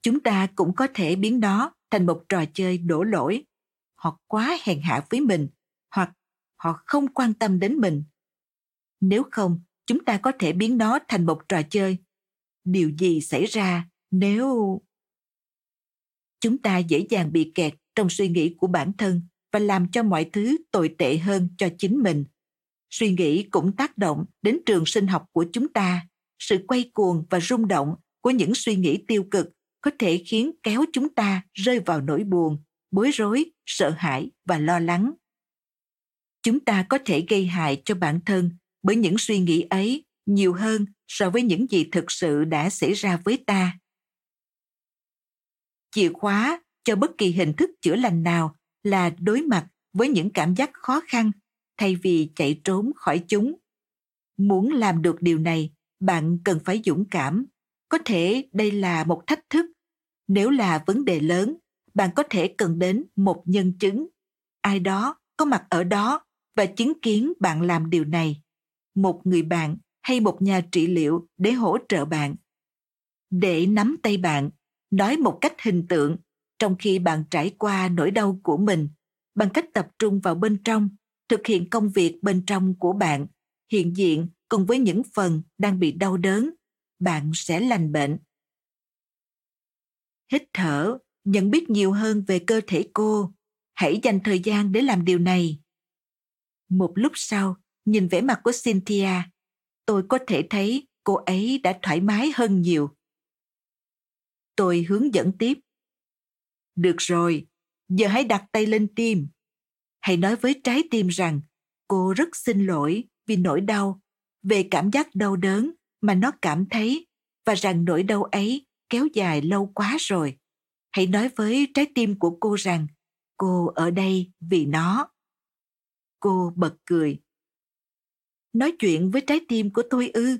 Chúng ta cũng có thể biến đó thành một trò chơi đổ lỗi. Họ quá hèn hạ với mình, hoặc họ không quan tâm đến mình. Nếu không, chúng ta có thể biến đó thành một trò chơi. Điều gì xảy ra nếu chúng ta dễ dàng bị kẹt trong suy nghĩ của bản thân và làm cho mọi thứ tồi tệ hơn cho chính mình? Suy nghĩ cũng tác động đến trường sinh học của chúng ta sự quay cuồng và rung động của những suy nghĩ tiêu cực có thể khiến kéo chúng ta rơi vào nỗi buồn, bối rối, sợ hãi và lo lắng. Chúng ta có thể gây hại cho bản thân bởi những suy nghĩ ấy nhiều hơn so với những gì thực sự đã xảy ra với ta. Chìa khóa cho bất kỳ hình thức chữa lành nào là đối mặt với những cảm giác khó khăn thay vì chạy trốn khỏi chúng. Muốn làm được điều này bạn cần phải dũng cảm. Có thể đây là một thách thức. Nếu là vấn đề lớn, bạn có thể cần đến một nhân chứng. Ai đó có mặt ở đó và chứng kiến bạn làm điều này. Một người bạn hay một nhà trị liệu để hỗ trợ bạn. Để nắm tay bạn, nói một cách hình tượng, trong khi bạn trải qua nỗi đau của mình, bằng cách tập trung vào bên trong, thực hiện công việc bên trong của bạn. Hiện diện cùng với những phần đang bị đau đớn, bạn sẽ lành bệnh. Hít thở, nhận biết nhiều hơn về cơ thể cô. Hãy dành thời gian để làm điều này. Một lúc sau, nhìn vẻ mặt của cynthia, tôi có thể thấy cô ấy đã thoải mái hơn nhiều. Tôi hướng dẫn tiếp. Được rồi, giờ hãy đặt tay lên tim. Hãy nói với trái tim rằng, cô rất xin lỗi vì nỗi đau về cảm giác đau đớn mà nó cảm thấy và rằng nỗi đau ấy kéo dài lâu quá rồi. Hãy nói với trái tim của cô rằng, cô ở đây vì nó. Cô bật cười. Nói chuyện với trái tim của tôi ư,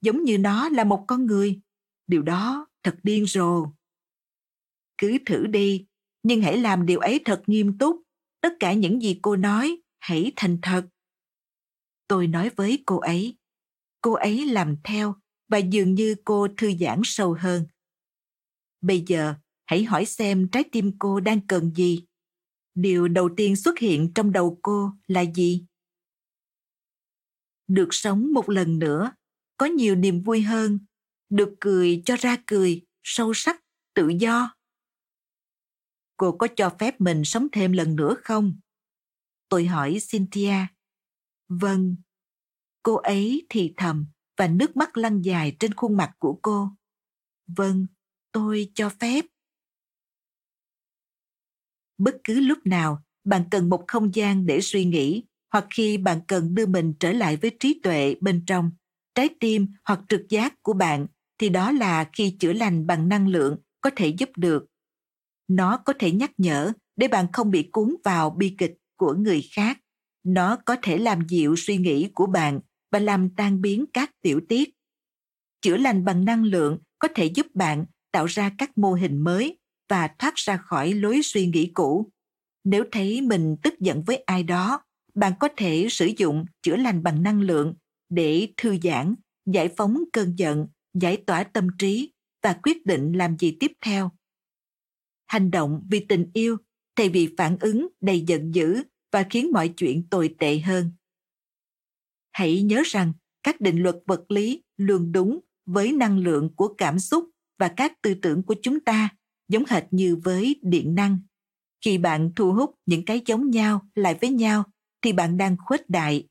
giống như nó là một con người. Điều đó thật điên rồ. Cứ thử đi, nhưng hãy làm điều ấy thật nghiêm túc. Tất cả những gì cô nói, hãy thành thật. Tôi nói với cô ấy cô ấy làm theo và dường như cô thư giãn sâu hơn. Bây giờ, hãy hỏi xem trái tim cô đang cần gì. Điều đầu tiên xuất hiện trong đầu cô là gì? Được sống một lần nữa, có nhiều niềm vui hơn, được cười cho ra cười, sâu sắc, tự do. Cô có cho phép mình sống thêm lần nữa không? Tôi hỏi cynthia. Vâng cô ấy thì thầm và nước mắt lăn dài trên khuôn mặt của cô. Vâng tôi cho phép. Bất cứ lúc nào, bạn cần một không gian để suy nghĩ, hoặc khi bạn cần đưa mình trở lại với trí tuệ bên trong, trái tim hoặc trực giác của bạn, thì đó là khi chữa lành bằng năng lượng có thể giúp được. Nó có thể nhắc nhở để bạn không bị cuốn vào bi kịch của người khác. Nó có thể làm dịu suy nghĩ của bạn và làm tan biến các tiểu tiết. Chữa lành bằng năng lượng có thể giúp bạn tạo ra các mô hình mới và thoát ra khỏi lối suy nghĩ cũ. Nếu thấy mình tức giận với ai đó, bạn có thể sử dụng chữa lành bằng năng lượng để thư giãn, giải phóng cơn giận, giải tỏa tâm trí và quyết định làm gì tiếp theo. Hành động vì tình yêu thay vì phản ứng đầy giận dữ và khiến mọi chuyện tồi tệ hơn hãy nhớ rằng, các định luật vật lý, luôn đúng với năng lượng của cảm xúc và các tư tưởng của chúng ta, giống hệt như với điện năng. Khi bạn thu hút những cái giống nhau lại với nhau, thì bạn đang khuếch đại.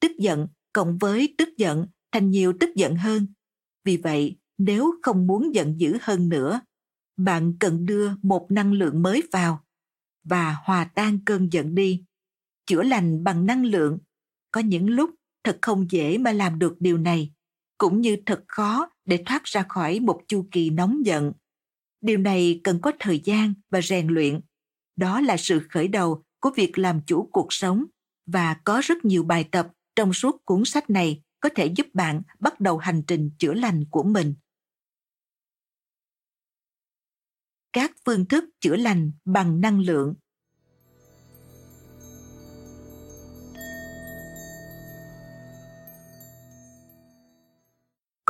Tức giận cộng với tức giận thành nhiều tức giận hơn. Vì vậy, nếu không muốn giận dữ hơn nữa, bạn cần đưa một năng lượng mới vào và hòa tan cơn giận đi. Chữa lành bằng năng lượng. Có những lúc thật không dễ mà làm được điều này, cũng như thật khó để thoát ra khỏi một chu kỳ nóng giận. Điều này cần có thời gian và rèn luyện. Đó là sự khởi đầu của việc làm chủ cuộc sống, và có rất nhiều bài tập trong suốt cuốn sách này có thể giúp bạn bắt đầu hành trình chữa lành của mình. Các phương thức chữa lành bằng năng lượng.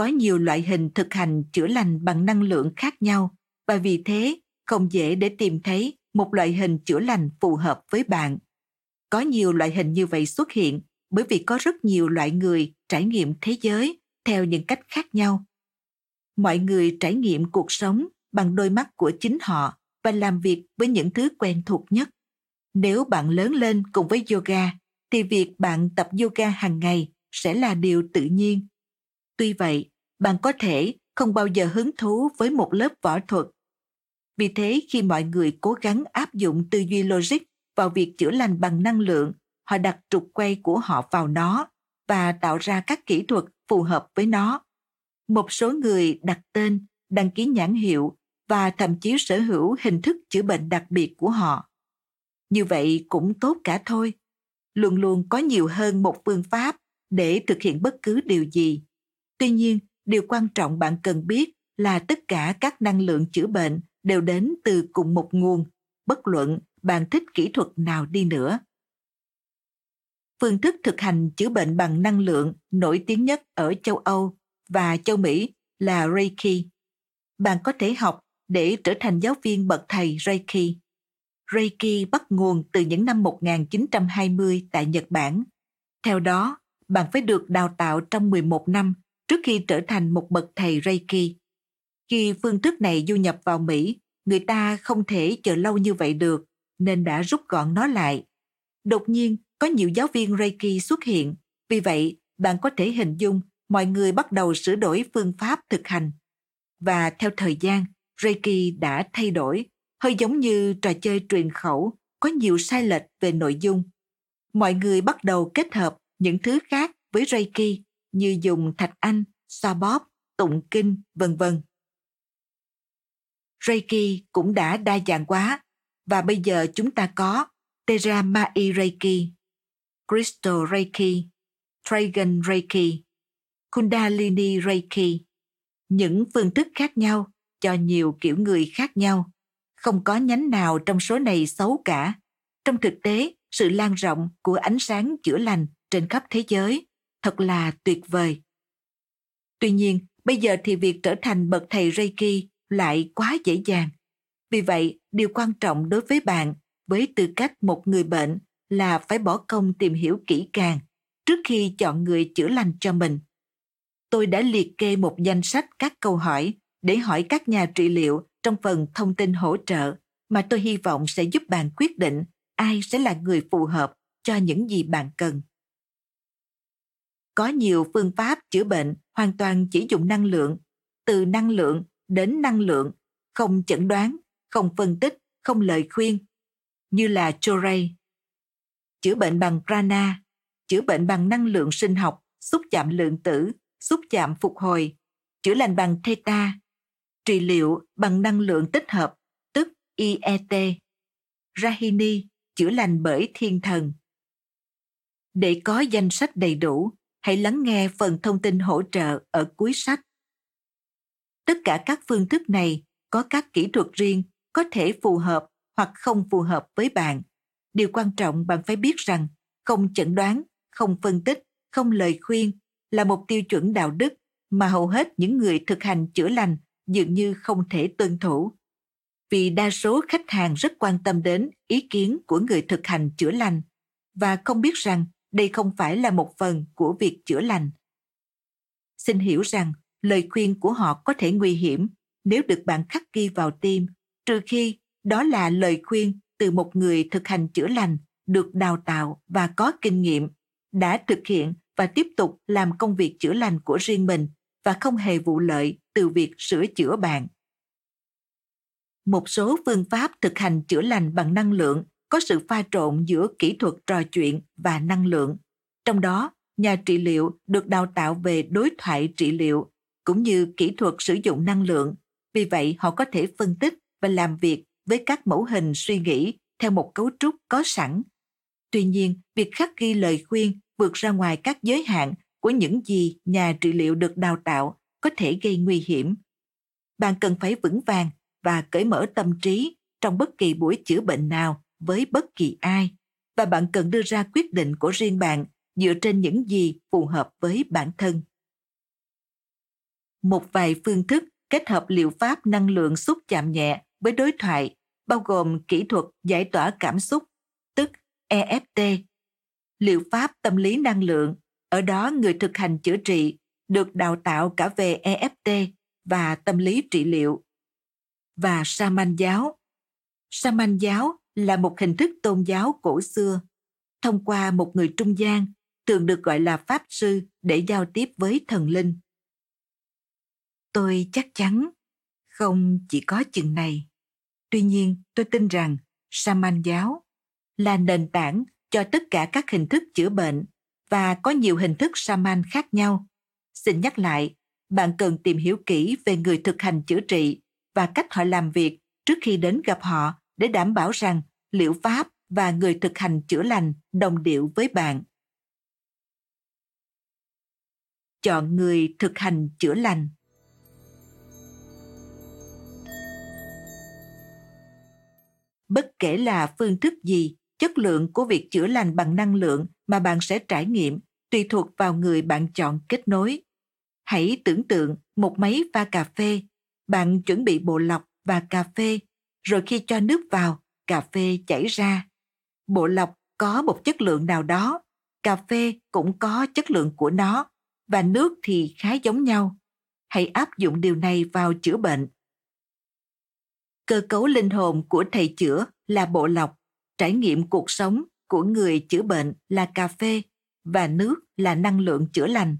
Có nhiều loại hình thực hành chữa lành bằng năng lượng khác nhau và vì thế không dễ để tìm thấy một loại hình chữa lành phù hợp với bạn có nhiều loại hình như vậy xuất hiện bởi vì có rất nhiều loại người trải nghiệm thế giới theo những cách khác nhau mọi người trải nghiệm cuộc sống bằng đôi mắt của chính họ và làm việc với những thứ quen thuộc nhất. Nếu bạn lớn lên cùng với yoga, thì việc bạn tập yoga hàng ngày sẽ là điều tự nhiên. Tuy vậy, bạn có thể không bao giờ hứng thú với một lớp võ thuật. Vì thế khi mọi người cố gắng áp dụng tư duy logic vào việc chữa lành bằng năng lượng, họ đặt trục quay của họ vào nó và tạo ra các kỹ thuật phù hợp với nó. Một số người đặt tên, đăng ký nhãn hiệu và thậm chí sở hữu hình thức chữa bệnh đặc biệt của họ. Như vậy cũng tốt cả thôi. Luôn luôn có nhiều hơn một phương pháp để thực hiện bất cứ điều gì. Tuy nhiên, điều quan trọng bạn cần biết là tất cả các năng lượng chữa bệnh đều đến từ cùng một nguồn, bất luận bạn thích kỹ thuật nào đi nữa. Phương thức thực hành chữa bệnh bằng năng lượng nổi tiếng nhất ở châu Âu và châu Mỹ là Reiki. Bạn có thể học để trở thành giáo viên bậc thầy Reiki. Reiki bắt nguồn từ những năm 1920 tại Nhật Bản. Theo đó, bạn phải được đào tạo trong 11 năm trước khi trở thành một bậc thầy Reiki. Khi phương thức này du nhập vào Mỹ, người ta không thể chờ lâu như vậy được, nên đã rút gọn nó lại. Đột nhiên, có nhiều giáo viên Reiki xuất hiện, vì vậy bạn có thể hình dung mọi người bắt đầu sửa đổi phương pháp thực hành. Và theo thời gian, Reiki đã thay đổi, hơi giống như trò chơi truyền khẩu, có nhiều sai lệch về nội dung. Mọi người bắt đầu kết hợp những thứ khác với Reiki như dùng thạch anh, xoa bóp, tụng kinh, vân vân. Reiki cũng đã đa dạng quá và bây giờ chúng ta có Teramai Reiki, Crystal Reiki, Dragon Reiki, Kundalini Reiki, những phương thức khác nhau cho nhiều kiểu người khác nhau. Không có nhánh nào trong số này xấu cả. Trong thực tế, sự lan rộng của ánh sáng chữa lành trên khắp thế giới thật là tuyệt vời. Tuy nhiên, bây giờ thì việc trở thành bậc thầy Reiki lại quá dễ dàng. Vì vậy, điều quan trọng đối với bạn với tư cách một người bệnh là phải bỏ công tìm hiểu kỹ càng trước khi chọn người chữa lành cho mình. Tôi đã liệt kê một danh sách các câu hỏi để hỏi các nhà trị liệu trong phần thông tin hỗ trợ mà tôi hy vọng sẽ giúp bạn quyết định ai sẽ là người phù hợp cho những gì bạn cần. Có nhiều phương pháp chữa bệnh hoàn toàn chỉ dùng năng lượng, từ năng lượng đến năng lượng, không chẩn đoán, không phân tích, không lời khuyên, như là Choray. Chữa bệnh bằng prana, chữa bệnh bằng năng lượng sinh học, xúc chạm lượng tử, xúc chạm phục hồi, chữa lành bằng theta, trị liệu bằng năng lượng tích hợp, tức IET, Rahini, chữa lành bởi thiên thần. Để có danh sách đầy đủ, hãy lắng nghe phần thông tin hỗ trợ ở cuối sách. Tất cả các phương thức này có các kỹ thuật riêng có thể phù hợp hoặc không phù hợp với bạn. Điều quan trọng bạn phải biết rằng không chẩn đoán, không phân tích, không lời khuyên là một tiêu chuẩn đạo đức mà hầu hết những người thực hành chữa lành dường như không thể tuân thủ. Vì đa số khách hàng rất quan tâm đến ý kiến của người thực hành chữa lành và không biết rằng đây không phải là một phần của việc chữa lành. Xin hiểu rằng lời khuyên của họ có thể nguy hiểm nếu được bạn khắc ghi vào tim, trừ khi đó là lời khuyên từ một người thực hành chữa lành được đào tạo và có kinh nghiệm, đã thực hiện và tiếp tục làm công việc chữa lành của riêng mình và không hề vụ lợi từ việc sửa chữa bạn. Một số phương pháp thực hành chữa lành bằng năng lượng có sự pha trộn giữa kỹ thuật trò chuyện và năng lượng. Trong đó, nhà trị liệu được đào tạo về đối thoại trị liệu cũng như kỹ thuật sử dụng năng lượng. Vì vậy, họ có thể phân tích và làm việc với các mẫu hình suy nghĩ theo một cấu trúc có sẵn. Tuy nhiên, việc khắc ghi lời khuyên vượt ra ngoài các giới hạn của những gì nhà trị liệu được đào tạo có thể gây nguy hiểm. Bạn cần phải vững vàng và cởi mở tâm trí trong bất kỳ buổi chữa bệnh nào với bất kỳ ai và bạn cần đưa ra quyết định của riêng bạn dựa trên những gì phù hợp với bản thân. Một vài phương thức kết hợp liệu pháp năng lượng xúc chạm nhẹ với đối thoại bao gồm kỹ thuật giải tỏa cảm xúc, tức EFT, liệu pháp tâm lý năng lượng, ở đó người thực hành chữa trị được đào tạo cả về EFT và tâm lý trị liệu. Và Saman giáo, Saman giáo là một hình thức tôn giáo cổ xưa. Thông qua một người trung gian, thường được gọi là Pháp Sư để giao tiếp với thần linh. Tôi chắc chắn không chỉ có chừng này. Tuy nhiên, tôi tin rằng shaman giáo là nền tảng cho tất cả các hình thức chữa bệnh và có nhiều hình thức shaman khác nhau. Xin nhắc lại, bạn cần tìm hiểu kỹ về người thực hành chữa trị và cách họ làm việc trước khi đến gặp họ để đảm bảo rằng liệu pháp và người thực hành chữa lành đồng điệu với bạn. Chọn người thực hành chữa lành. Bất kể là phương thức gì, chất lượng của việc chữa lành bằng năng lượng mà bạn sẽ trải nghiệm tùy thuộc vào người bạn chọn kết nối. Hãy tưởng tượng một máy pha cà phê, bạn chuẩn bị bộ lọc và cà phê, rồi khi cho nước vào, cà phê chảy ra. Bộ lọc có một chất lượng nào đó, cà phê cũng có chất lượng của nó và nước thì khá giống nhau. Hãy áp dụng điều này vào chữa bệnh. Cơ cấu linh hồn của thầy chữa là bộ lọc, trải nghiệm cuộc sống của người chữa bệnh là cà phê và nước là năng lượng chữa lành.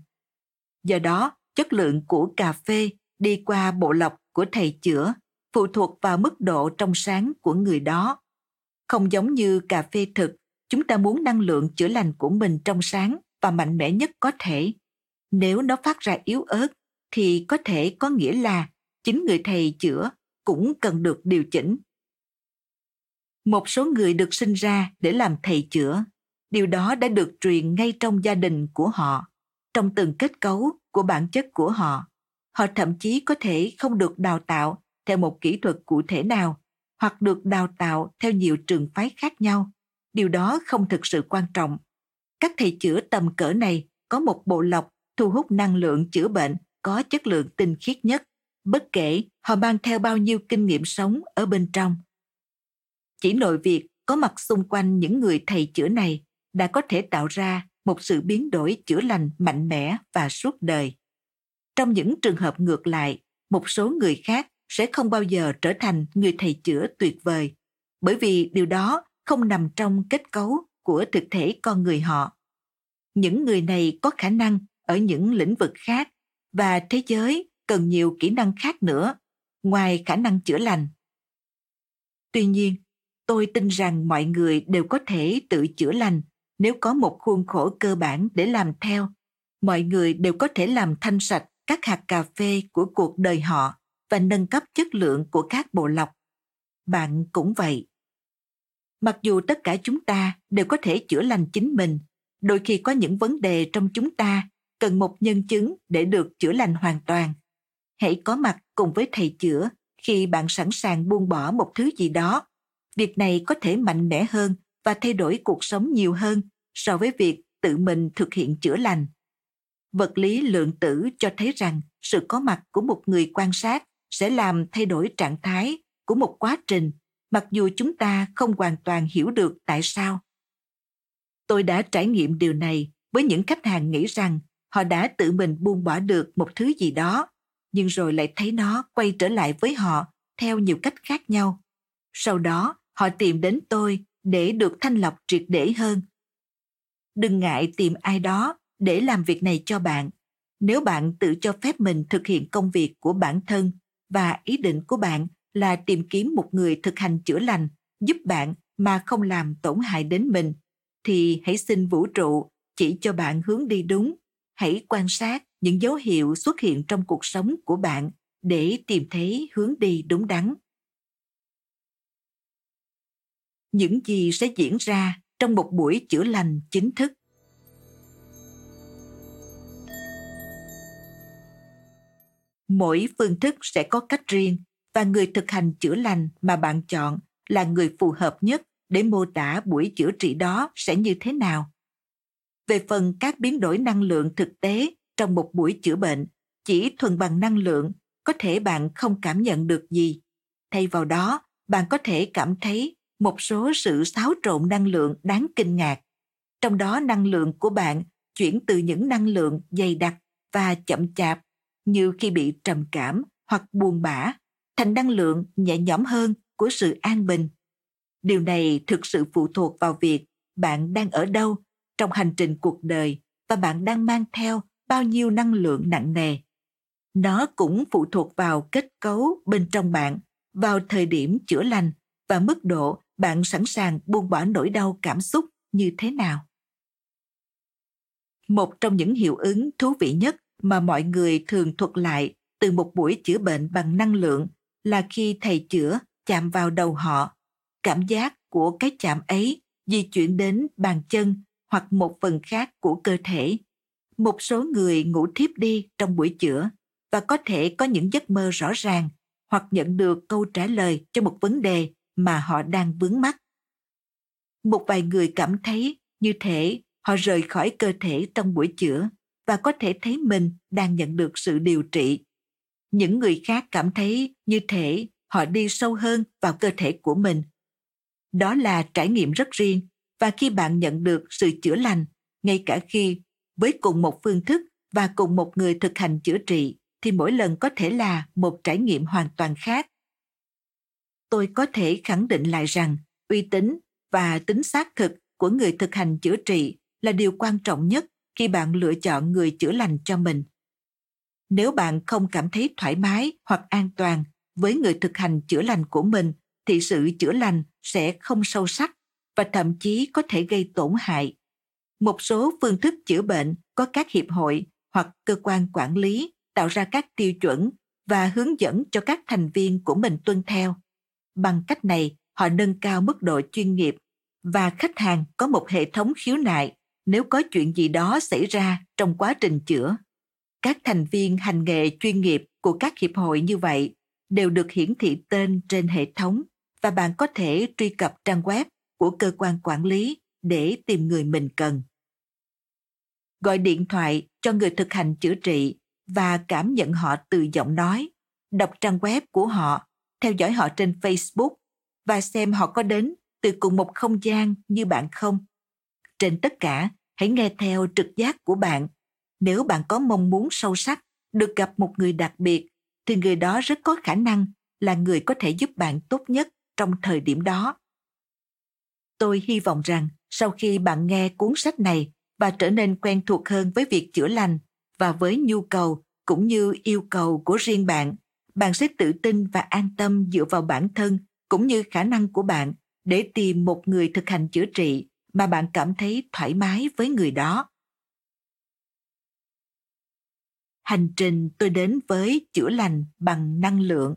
Do đó, chất lượng của cà phê đi qua bộ lọc của thầy chữa phụ thuộc vào mức độ trong sáng của người đó. Không giống như cà phê thực, chúng ta muốn năng lượng chữa lành của mình trong sáng và mạnh mẽ nhất có thể. Nếu nó phát ra yếu ớt, thì có thể có nghĩa là chính người thầy chữa cũng cần được điều chỉnh. Một số người được sinh ra để làm thầy chữa. Điều đó đã được truyền ngay trong gia đình của họ, trong từng kết cấu của bản chất của họ. Họ thậm chí có thể không được đào tạo theo một kỹ thuật cụ thể nào hoặc được đào tạo theo nhiều trường phái khác nhau. Điều đó không thực sự quan trọng. Các thầy chữa tầm cỡ này có một bộ lọc thu hút năng lượng chữa bệnh có chất lượng tinh khiết nhất, bất kể họ mang theo bao nhiêu kinh nghiệm sống ở bên trong. Chỉ nội việc có mặt xung quanh những người thầy chữa này đã có thể tạo ra một sự biến đổi chữa lành mạnh mẽ và suốt đời. Trong những trường hợp ngược lại, một số người khác sẽ không bao giờ trở thành người thầy chữa tuyệt vời, bởi vì điều đó không nằm trong kết cấu của thực thể con người họ. Những người này có khả năng ở những lĩnh vực khác và thế giới cần nhiều kỹ năng khác nữa, ngoài khả năng chữa lành. Tuy nhiên, tôi tin rằng mọi người đều có thể tự chữa lành nếu có một khuôn khổ cơ bản để làm theo. Mọi người đều có thể làm thanh sạch các hạt cà phê của cuộc đời họ và nâng cấp chất lượng của các bộ lọc. Bạn cũng vậy. Mặc dù tất cả chúng ta đều có thể chữa lành chính mình, đôi khi có những vấn đề trong chúng ta cần một nhân chứng để được chữa lành hoàn toàn. Hãy có mặt cùng với thầy chữa khi bạn sẵn sàng buông bỏ một thứ gì đó. Việc này có thể mạnh mẽ hơn và thay đổi cuộc sống nhiều hơn so với việc tự mình thực hiện chữa lành. Vật lý lượng tử cho thấy rằng sự có mặt của một người quan sát sẽ làm thay đổi trạng thái của một quá trình, mặc dù chúng ta không hoàn toàn hiểu được tại sao. Tôi đã trải nghiệm điều này với những khách hàng nghĩ rằng họ đã tự mình buông bỏ được một thứ gì đó, nhưng rồi lại thấy nó quay trở lại với họ theo nhiều cách khác nhau. Sau đó, họ tìm đến tôi để được thanh lọc triệt để hơn. Đừng ngại tìm ai đó để làm việc này cho bạn. Nếu bạn tự cho phép mình thực hiện công việc của bản thân và ý định của bạn là tìm kiếm một người thực hành chữa lành, giúp bạn mà không làm tổn hại đến mình. Thì hãy xin vũ trụ chỉ cho bạn hướng đi đúng. Hãy quan sát những dấu hiệu xuất hiện trong cuộc sống của bạn để tìm thấy hướng đi đúng đắn. Những gì sẽ diễn ra trong một buổi chữa lành chính thức. Mỗi phương thức sẽ có cách riêng và người thực hành chữa lành mà bạn chọn là người phù hợp nhất để mô tả buổi chữa trị đó sẽ như thế nào. Về phần các biến đổi năng lượng thực tế trong một buổi chữa bệnh, chỉ thuần bằng năng lượng, có thể bạn không cảm nhận được gì. Thay vào đó, bạn có thể cảm thấy một số sự xáo trộn năng lượng đáng kinh ngạc. Trong đó năng lượng của bạn chuyển từ những năng lượng dày đặc và chậm chạp như khi bị trầm cảm hoặc buồn bã thành năng lượng nhẹ nhõm hơn của sự an bình Điều này thực sự phụ thuộc vào việc bạn đang ở đâu trong hành trình cuộc đời và bạn đang mang theo bao nhiêu năng lượng nặng nề. Nó cũng phụ thuộc vào kết cấu bên trong bạn, vào thời điểm chữa lành và mức độ bạn sẵn sàng buông bỏ nỗi đau cảm xúc như thế nào. Một trong những hiệu ứng thú vị nhất mà mọi người thường thuật lại từ một buổi chữa bệnh bằng năng lượng là khi thầy chữa chạm vào đầu họ. Cảm giác của cái chạm ấy di chuyển đến bàn chân hoặc một phần khác của cơ thể. Một số người ngủ thiếp đi trong buổi chữa và có thể có những giấc mơ rõ ràng hoặc nhận được câu trả lời cho một vấn đề mà họ đang vướng mắc. Một vài người cảm thấy như thể họ rời khỏi cơ thể trong buổi chữa và có thể thấy mình đang nhận được sự điều trị. Những người khác cảm thấy như thể họ đi sâu hơn vào cơ thể của mình. Đó là trải nghiệm rất riêng, và khi bạn nhận được sự chữa lành, ngay cả khi với cùng một phương thức và cùng một người thực hành chữa trị, thì mỗi lần có thể là một trải nghiệm hoàn toàn khác. Tôi có thể khẳng định lại rằng, uy tín và tính xác thực của người thực hành chữa trị là điều quan trọng nhất khi bạn lựa chọn người chữa lành cho mình. Nếu bạn không cảm thấy thoải mái hoặc an toàn với người thực hành chữa lành của mình, thì sự chữa lành sẽ không sâu sắc và thậm chí có thể gây tổn hại. Một số phương thức chữa bệnh có các hiệp hội hoặc cơ quan quản lý tạo ra các tiêu chuẩn và hướng dẫn cho các thành viên của mình tuân theo. Bằng cách này, họ nâng cao mức độ chuyên nghiệp và khách hàng có một hệ thống khiếu nại nếu có chuyện gì đó xảy ra trong quá trình chữa các thành viên hành nghề chuyên nghiệp của các hiệp hội như vậy đều được hiển thị tên trên hệ thống và bạn có thể truy cập trang web của cơ quan quản lý để tìm người mình cần. Gọi điện thoại cho người thực hành chữa trị và cảm nhận họ từ giọng nói, đọc trang web của họ, theo dõi họ trên Facebook và xem họ có đến từ cùng một không gian như bạn không. Trên tất cả, hãy nghe theo trực giác của bạn. Nếu bạn có mong muốn sâu sắc được gặp một người đặc biệt, thì người đó rất có khả năng là người có thể giúp bạn tốt nhất trong thời điểm đó tôi hy vọng rằng sau khi bạn nghe cuốn sách này và trở nên quen thuộc hơn với việc chữa lành và với nhu cầu cũng như yêu cầu của riêng bạn bạn sẽ tự tin và an tâm dựa vào bản thân cũng như khả năng của bạn để tìm một người thực hành chữa trị mà bạn cảm thấy thoải mái với người đó hành trình tôi đến với chữa lành bằng năng lượng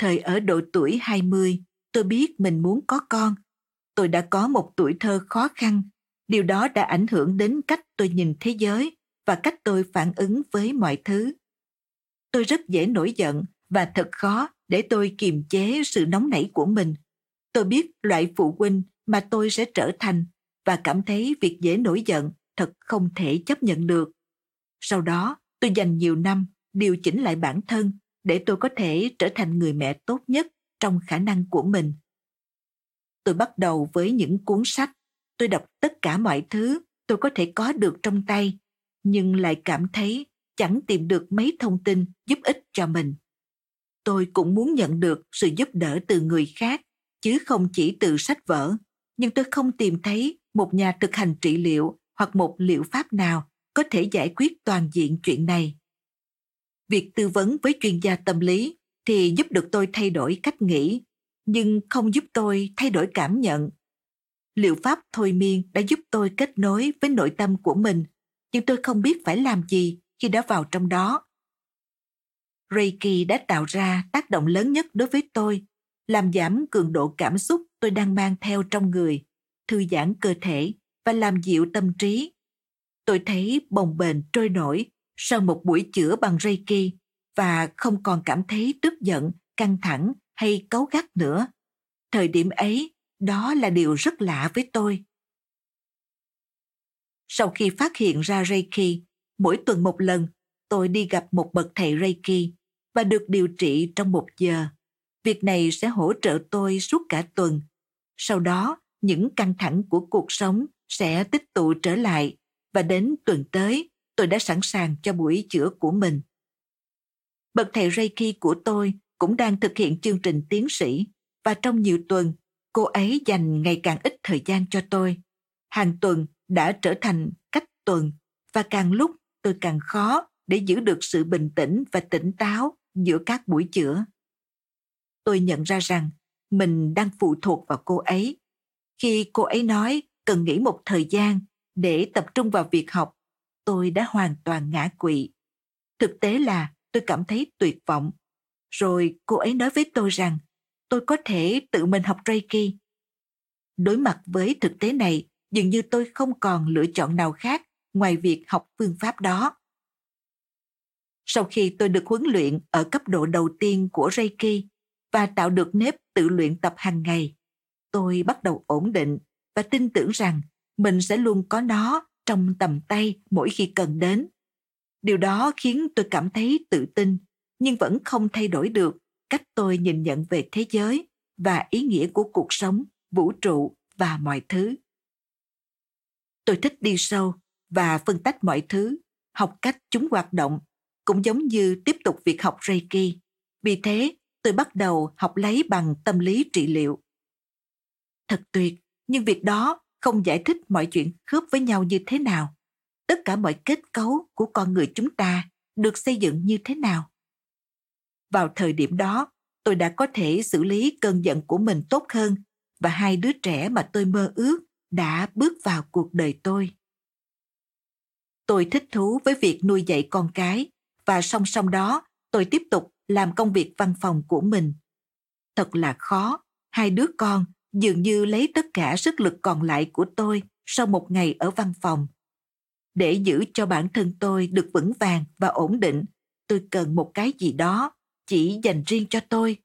Thời ở độ tuổi 20, tôi biết mình muốn có con. Tôi đã có một tuổi thơ khó khăn. Điều đó đã ảnh hưởng đến cách tôi nhìn thế giới và cách tôi phản ứng với mọi thứ. Tôi rất dễ nổi giận và thật khó để tôi kiềm chế sự nóng nảy của mình. Tôi biết loại phụ huynh mà tôi sẽ trở thành và cảm thấy việc dễ nổi giận thật không thể chấp nhận được. Sau đó, tôi dành nhiều năm điều chỉnh lại bản thân để tôi có thể trở thành người mẹ tốt nhất trong khả năng của mình tôi bắt đầu với những cuốn sách tôi đọc tất cả mọi thứ tôi có thể có được trong tay nhưng lại cảm thấy chẳng tìm được mấy thông tin giúp ích cho mình tôi cũng muốn nhận được sự giúp đỡ từ người khác, chứ không chỉ từ sách vở. Nhưng tôi không tìm thấy một nhà thực hành trị liệu hoặc một liệu pháp nào có thể giải quyết toàn diện chuyện này. Việc tư vấn với chuyên gia tâm lý thì giúp được tôi thay đổi cách nghĩ, nhưng không giúp tôi thay đổi cảm nhận. Liệu pháp thôi miên đã giúp tôi kết nối với nội tâm của mình, nhưng tôi không biết phải làm gì khi đã vào trong đó reiki đã tạo ra tác động lớn nhất đối với tôi làm giảm cường độ cảm xúc tôi đang mang theo trong người thư giãn cơ thể và làm dịu tâm trí tôi thấy bồng bềnh trôi nổi sau một buổi chữa bằng Reiki và không còn cảm thấy tức giận, căng thẳng hay cáu gắt nữa. Thời điểm ấy, đó là điều rất lạ với tôi. Sau khi phát hiện ra Reiki, mỗi tuần một lần, tôi đi gặp một bậc thầy Reiki và được điều trị trong một giờ. Việc này sẽ hỗ trợ tôi suốt cả tuần. Sau đó, những căng thẳng của cuộc sống sẽ tích tụ trở lại và đến tuần tới tôi đã sẵn sàng cho buổi chữa của mình. bậc thầy Reiki của tôi cũng đang thực hiện chương trình tiến sĩ và trong nhiều tuần, cô ấy dành ngày càng ít thời gian cho tôi. Hàng tuần đã trở thành cách tuần và càng lúc tôi càng khó để giữ được sự bình tĩnh và tỉnh táo giữa các buổi chữa. Tôi nhận ra rằng mình đang phụ thuộc vào cô ấy. Khi cô ấy nói cần nghỉ một thời gian để tập trung vào việc học, tôi đã hoàn toàn ngã quỵ. Thực tế là tôi cảm thấy tuyệt vọng. Rồi cô ấy nói với tôi rằng tôi có thể tự mình học Reiki. Đối mặt với thực tế này, dường như tôi không còn lựa chọn nào khác ngoài việc học phương pháp đó. Sau khi tôi được huấn luyện ở cấp độ đầu tiên của Reiki và tạo được nếp tự luyện tập hàng ngày, tôi bắt đầu ổn định và tin tưởng rằng mình sẽ luôn có nó trong tầm tay mỗi khi cần đến. Điều đó khiến tôi cảm thấy tự tin, nhưng vẫn không thay đổi được cách tôi nhìn nhận về thế giới và ý nghĩa của cuộc sống, vũ trụ và mọi thứ. Tôi thích đi sâu và phân tách mọi thứ, học cách chúng hoạt động, cũng giống như tiếp tục việc học Reiki. Vì thế, tôi bắt đầu học lấy bằng tâm lý trị liệu. Thật tuyệt, nhưng việc đó không giải thích mọi chuyện khớp với nhau như thế nào. Tất cả mọi kết cấu của con người chúng ta được xây dựng như thế nào. Vào thời điểm đó, tôi đã có thể xử lý cơn giận của mình tốt hơn và hai đứa trẻ mà tôi mơ ước đã bước vào cuộc đời tôi. Tôi thích thú với việc nuôi dạy con cái và song song đó tôi tiếp tục làm công việc văn phòng của mình. Thật là khó, hai đứa con dường như lấy tất cả sức lực còn lại của tôi sau một ngày ở văn phòng. Để giữ cho bản thân tôi được vững vàng và ổn định, tôi cần một cái gì đó chỉ dành riêng cho tôi.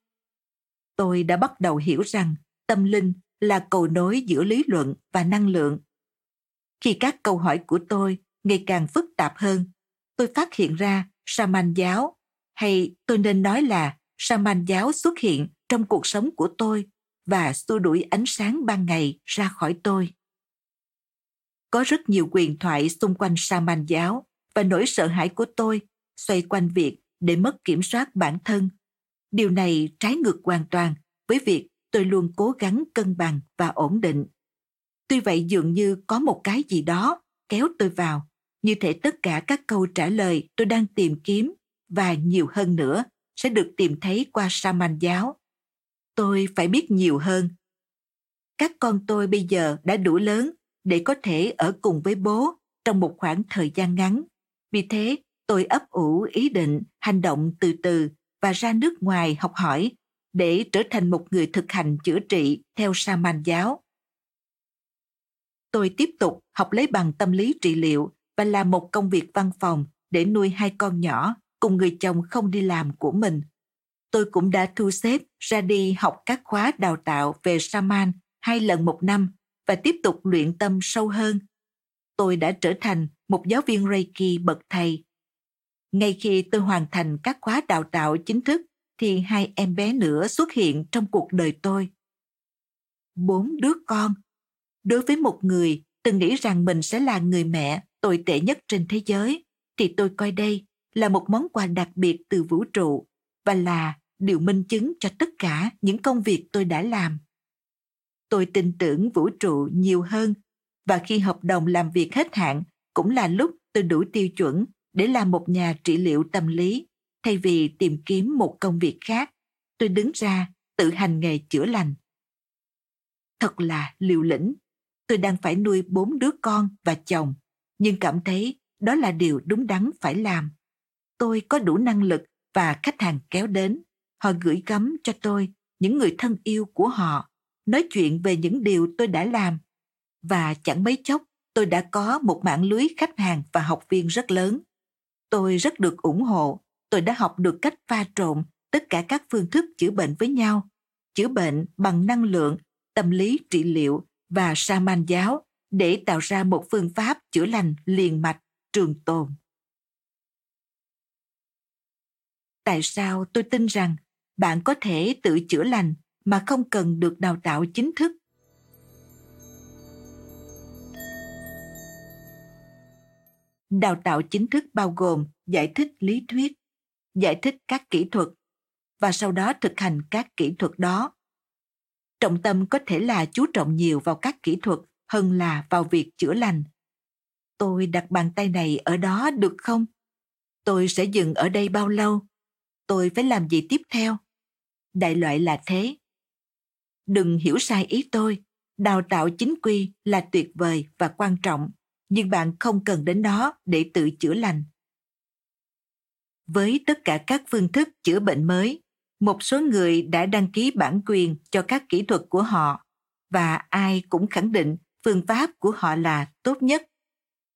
Tôi đã bắt đầu hiểu rằng tâm linh là cầu nối giữa lý luận và năng lượng. Khi các câu hỏi của tôi ngày càng phức tạp hơn, tôi phát hiện ra Saman giáo, hay tôi nên nói là Saman giáo xuất hiện trong cuộc sống của tôi và xua đuổi ánh sáng ban ngày ra khỏi tôi. Có rất nhiều quyền thoại xung quanh Saman giáo và nỗi sợ hãi của tôi xoay quanh việc để mất kiểm soát bản thân. Điều này trái ngược hoàn toàn với việc tôi luôn cố gắng cân bằng và ổn định. Tuy vậy dường như có một cái gì đó kéo tôi vào, như thể tất cả các câu trả lời tôi đang tìm kiếm và nhiều hơn nữa sẽ được tìm thấy qua sa man giáo. Tôi phải biết nhiều hơn. Các con tôi bây giờ đã đủ lớn để có thể ở cùng với bố trong một khoảng thời gian ngắn. Vì thế, tôi ấp ủ ý định hành động từ từ và ra nước ngoài học hỏi để trở thành một người thực hành chữa trị theo sa man giáo. Tôi tiếp tục học lấy bằng tâm lý trị liệu và làm một công việc văn phòng để nuôi hai con nhỏ cùng người chồng không đi làm của mình. Tôi cũng đã thu xếp ra đi học các khóa đào tạo về Saman hai lần một năm và tiếp tục luyện tâm sâu hơn. Tôi đã trở thành một giáo viên Reiki bậc thầy. Ngay khi tôi hoàn thành các khóa đào tạo chính thức, thì hai em bé nữa xuất hiện trong cuộc đời tôi. Bốn đứa con. Đối với một người từng nghĩ rằng mình sẽ là người mẹ tồi tệ nhất trên thế giới, thì tôi coi đây là một món quà đặc biệt từ vũ trụ và là điều minh chứng cho tất cả những công việc tôi đã làm. Tôi tin tưởng vũ trụ nhiều hơn và khi hợp đồng làm việc hết hạn cũng là lúc tôi đủ tiêu chuẩn để làm một nhà trị liệu tâm lý. Thay vì tìm kiếm một công việc khác tôi đứng ra tự hành nghề chữa lành. Thật là liều lĩnh. Tôi đang phải nuôi bốn đứa con và chồng nhưng cảm thấy đó là điều đúng đắn phải làm. Tôi có đủ năng lực và khách hàng kéo đến. Họ gửi gắm cho tôi những người thân yêu của họ, nói chuyện về những điều tôi đã làm. Và chẳng mấy chốc, tôi đã có một mạng lưới khách hàng và học viên rất lớn. Tôi rất được ủng hộ. Tôi đã học được cách pha trộn tất cả các phương thức chữa bệnh với nhau. Chữa bệnh bằng năng lượng, tâm lý trị liệu và sa man giáo để tạo ra một phương pháp chữa lành liền mạch, trường tồn. Tại sao tôi tin rằng bạn có thể tự chữa lành mà không cần được đào tạo chính thức? Đào tạo chính thức bao gồm giải thích lý thuyết, giải thích các kỹ thuật và sau đó thực hành các kỹ thuật đó. Trọng tâm có thể là chú trọng nhiều vào các kỹ thuật hơn là vào việc chữa lành. Tôi đặt bàn tay này ở đó được không? Tôi sẽ dừng ở đây bao lâu? Tôi phải làm gì tiếp theo? Đại loại là thế. Đừng hiểu sai ý tôi. Đào tạo chính quy là tuyệt vời và quan trọng, nhưng bạn không cần đến nó để tự chữa lành. Với tất cả các phương thức chữa bệnh mới, một số người đã đăng ký bản quyền cho các kỹ thuật của họ, và ai cũng khẳng định phương pháp của họ là tốt nhất.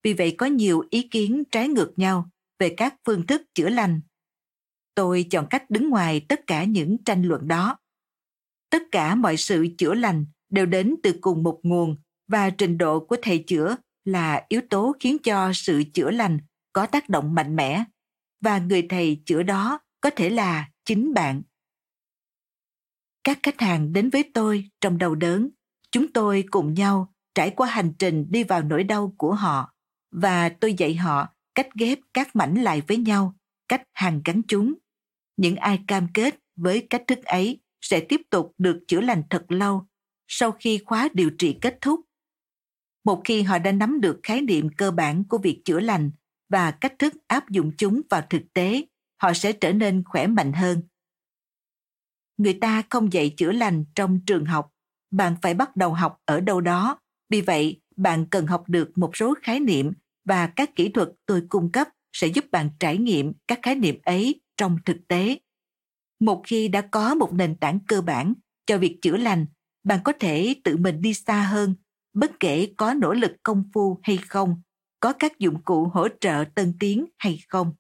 Vì vậy có nhiều ý kiến trái ngược nhau về các phương thức chữa lành. Tôi chọn cách đứng ngoài tất cả những tranh luận đó. Tất cả mọi sự chữa lành đều đến từ cùng một nguồn và trình độ của thầy chữa là yếu tố khiến cho sự chữa lành có tác động mạnh mẽ và người thầy chữa đó có thể là chính bạn. Các khách hàng đến với tôi trong đầu đớn, chúng tôi cùng nhau trải qua hành trình đi vào nỗi đau của họ, và tôi dạy họ cách ghép các mảnh lại với nhau, cách hàn gắn chúng. Những ai cam kết với cách thức ấy sẽ tiếp tục được chữa lành thật lâu sau khi khóa điều trị kết thúc. Một khi họ đã nắm được khái niệm cơ bản của việc chữa lành và cách thức áp dụng chúng vào thực tế, họ sẽ trở nên khỏe mạnh hơn. Người ta không dạy chữa lành trong trường học, bạn phải bắt đầu học ở đâu đó vì vậy, bạn cần học được một số khái niệm và các kỹ thuật tôi cung cấp sẽ giúp bạn trải nghiệm các khái niệm ấy trong thực tế. Một khi đã có một nền tảng cơ bản cho việc chữa lành, bạn có thể tự mình đi xa hơn, bất kể có nỗ lực công phu hay không, có các dụng cụ hỗ trợ tân tiến hay không.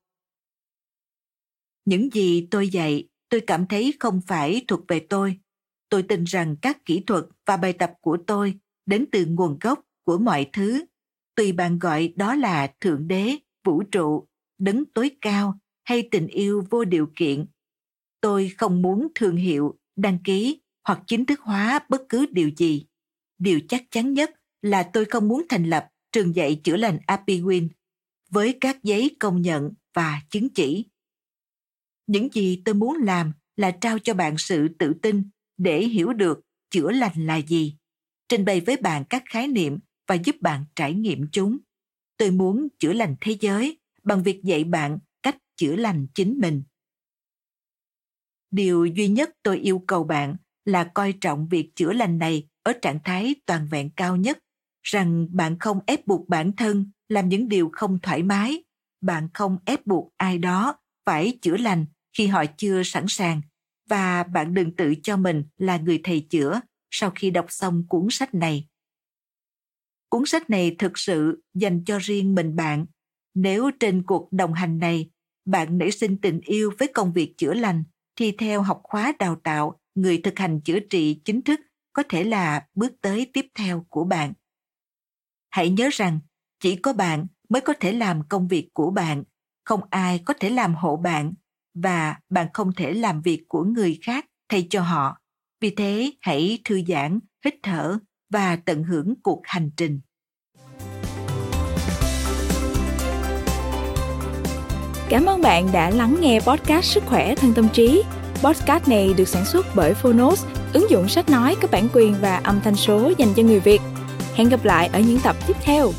Những gì tôi dạy, tôi cảm thấy không phải thuộc về tôi. Tôi tin rằng các kỹ thuật và bài tập của tôi đến từ nguồn gốc của mọi thứ. Tùy bạn gọi đó là thượng đế vũ trụ đấng tối cao hay tình yêu vô điều kiện. Tôi không muốn thương hiệu đăng ký hoặc chính thức hóa bất cứ điều gì. Điều chắc chắn nhất là tôi không muốn thành lập trường dạy chữa lành Apiwin với các giấy công nhận và chứng chỉ. Những gì tôi muốn làm là trao cho bạn sự tự tin để hiểu được chữa lành là gì, trình bày với bạn các khái niệm và giúp bạn trải nghiệm chúng. Tôi muốn chữa lành thế giới bằng việc dạy bạn cách chữa lành chính mình. Điều duy nhất tôi yêu cầu bạn là coi trọng việc chữa lành này ở trạng thái toàn vẹn cao nhất rằng bạn không ép buộc bản thân làm những điều không thoải mái bạn không ép buộc ai đó phải chữa lành khi họ chưa sẵn sàng và bạn đừng tự cho mình là người thầy chữa sau khi đọc xong cuốn sách này. Cuốn sách này thực sự dành cho riêng mình bạn. Nếu trên cuộc đồng hành này, bạn nảy sinh tình yêu với công việc chữa lành thì theo học khóa đào tạo, người thực hành chữa trị chính thức, có thể là bước tới tiếp theo của bạn. Hãy nhớ rằng, chỉ có bạn mới có thể làm công việc của bạn, không ai có thể làm hộ bạn, và bạn không thể làm việc của người khác thay cho họ vì thế hãy thư giãn hít thở và tận hưởng cuộc hành trình Cảm ơn bạn đã lắng nghe podcast Sức khỏe thân tâm trí. Podcast này được sản xuất bởi Phonos, ứng dụng sách nói có bản quyền và âm thanh số dành cho người Việt. Hẹn gặp lại ở những tập tiếp theo.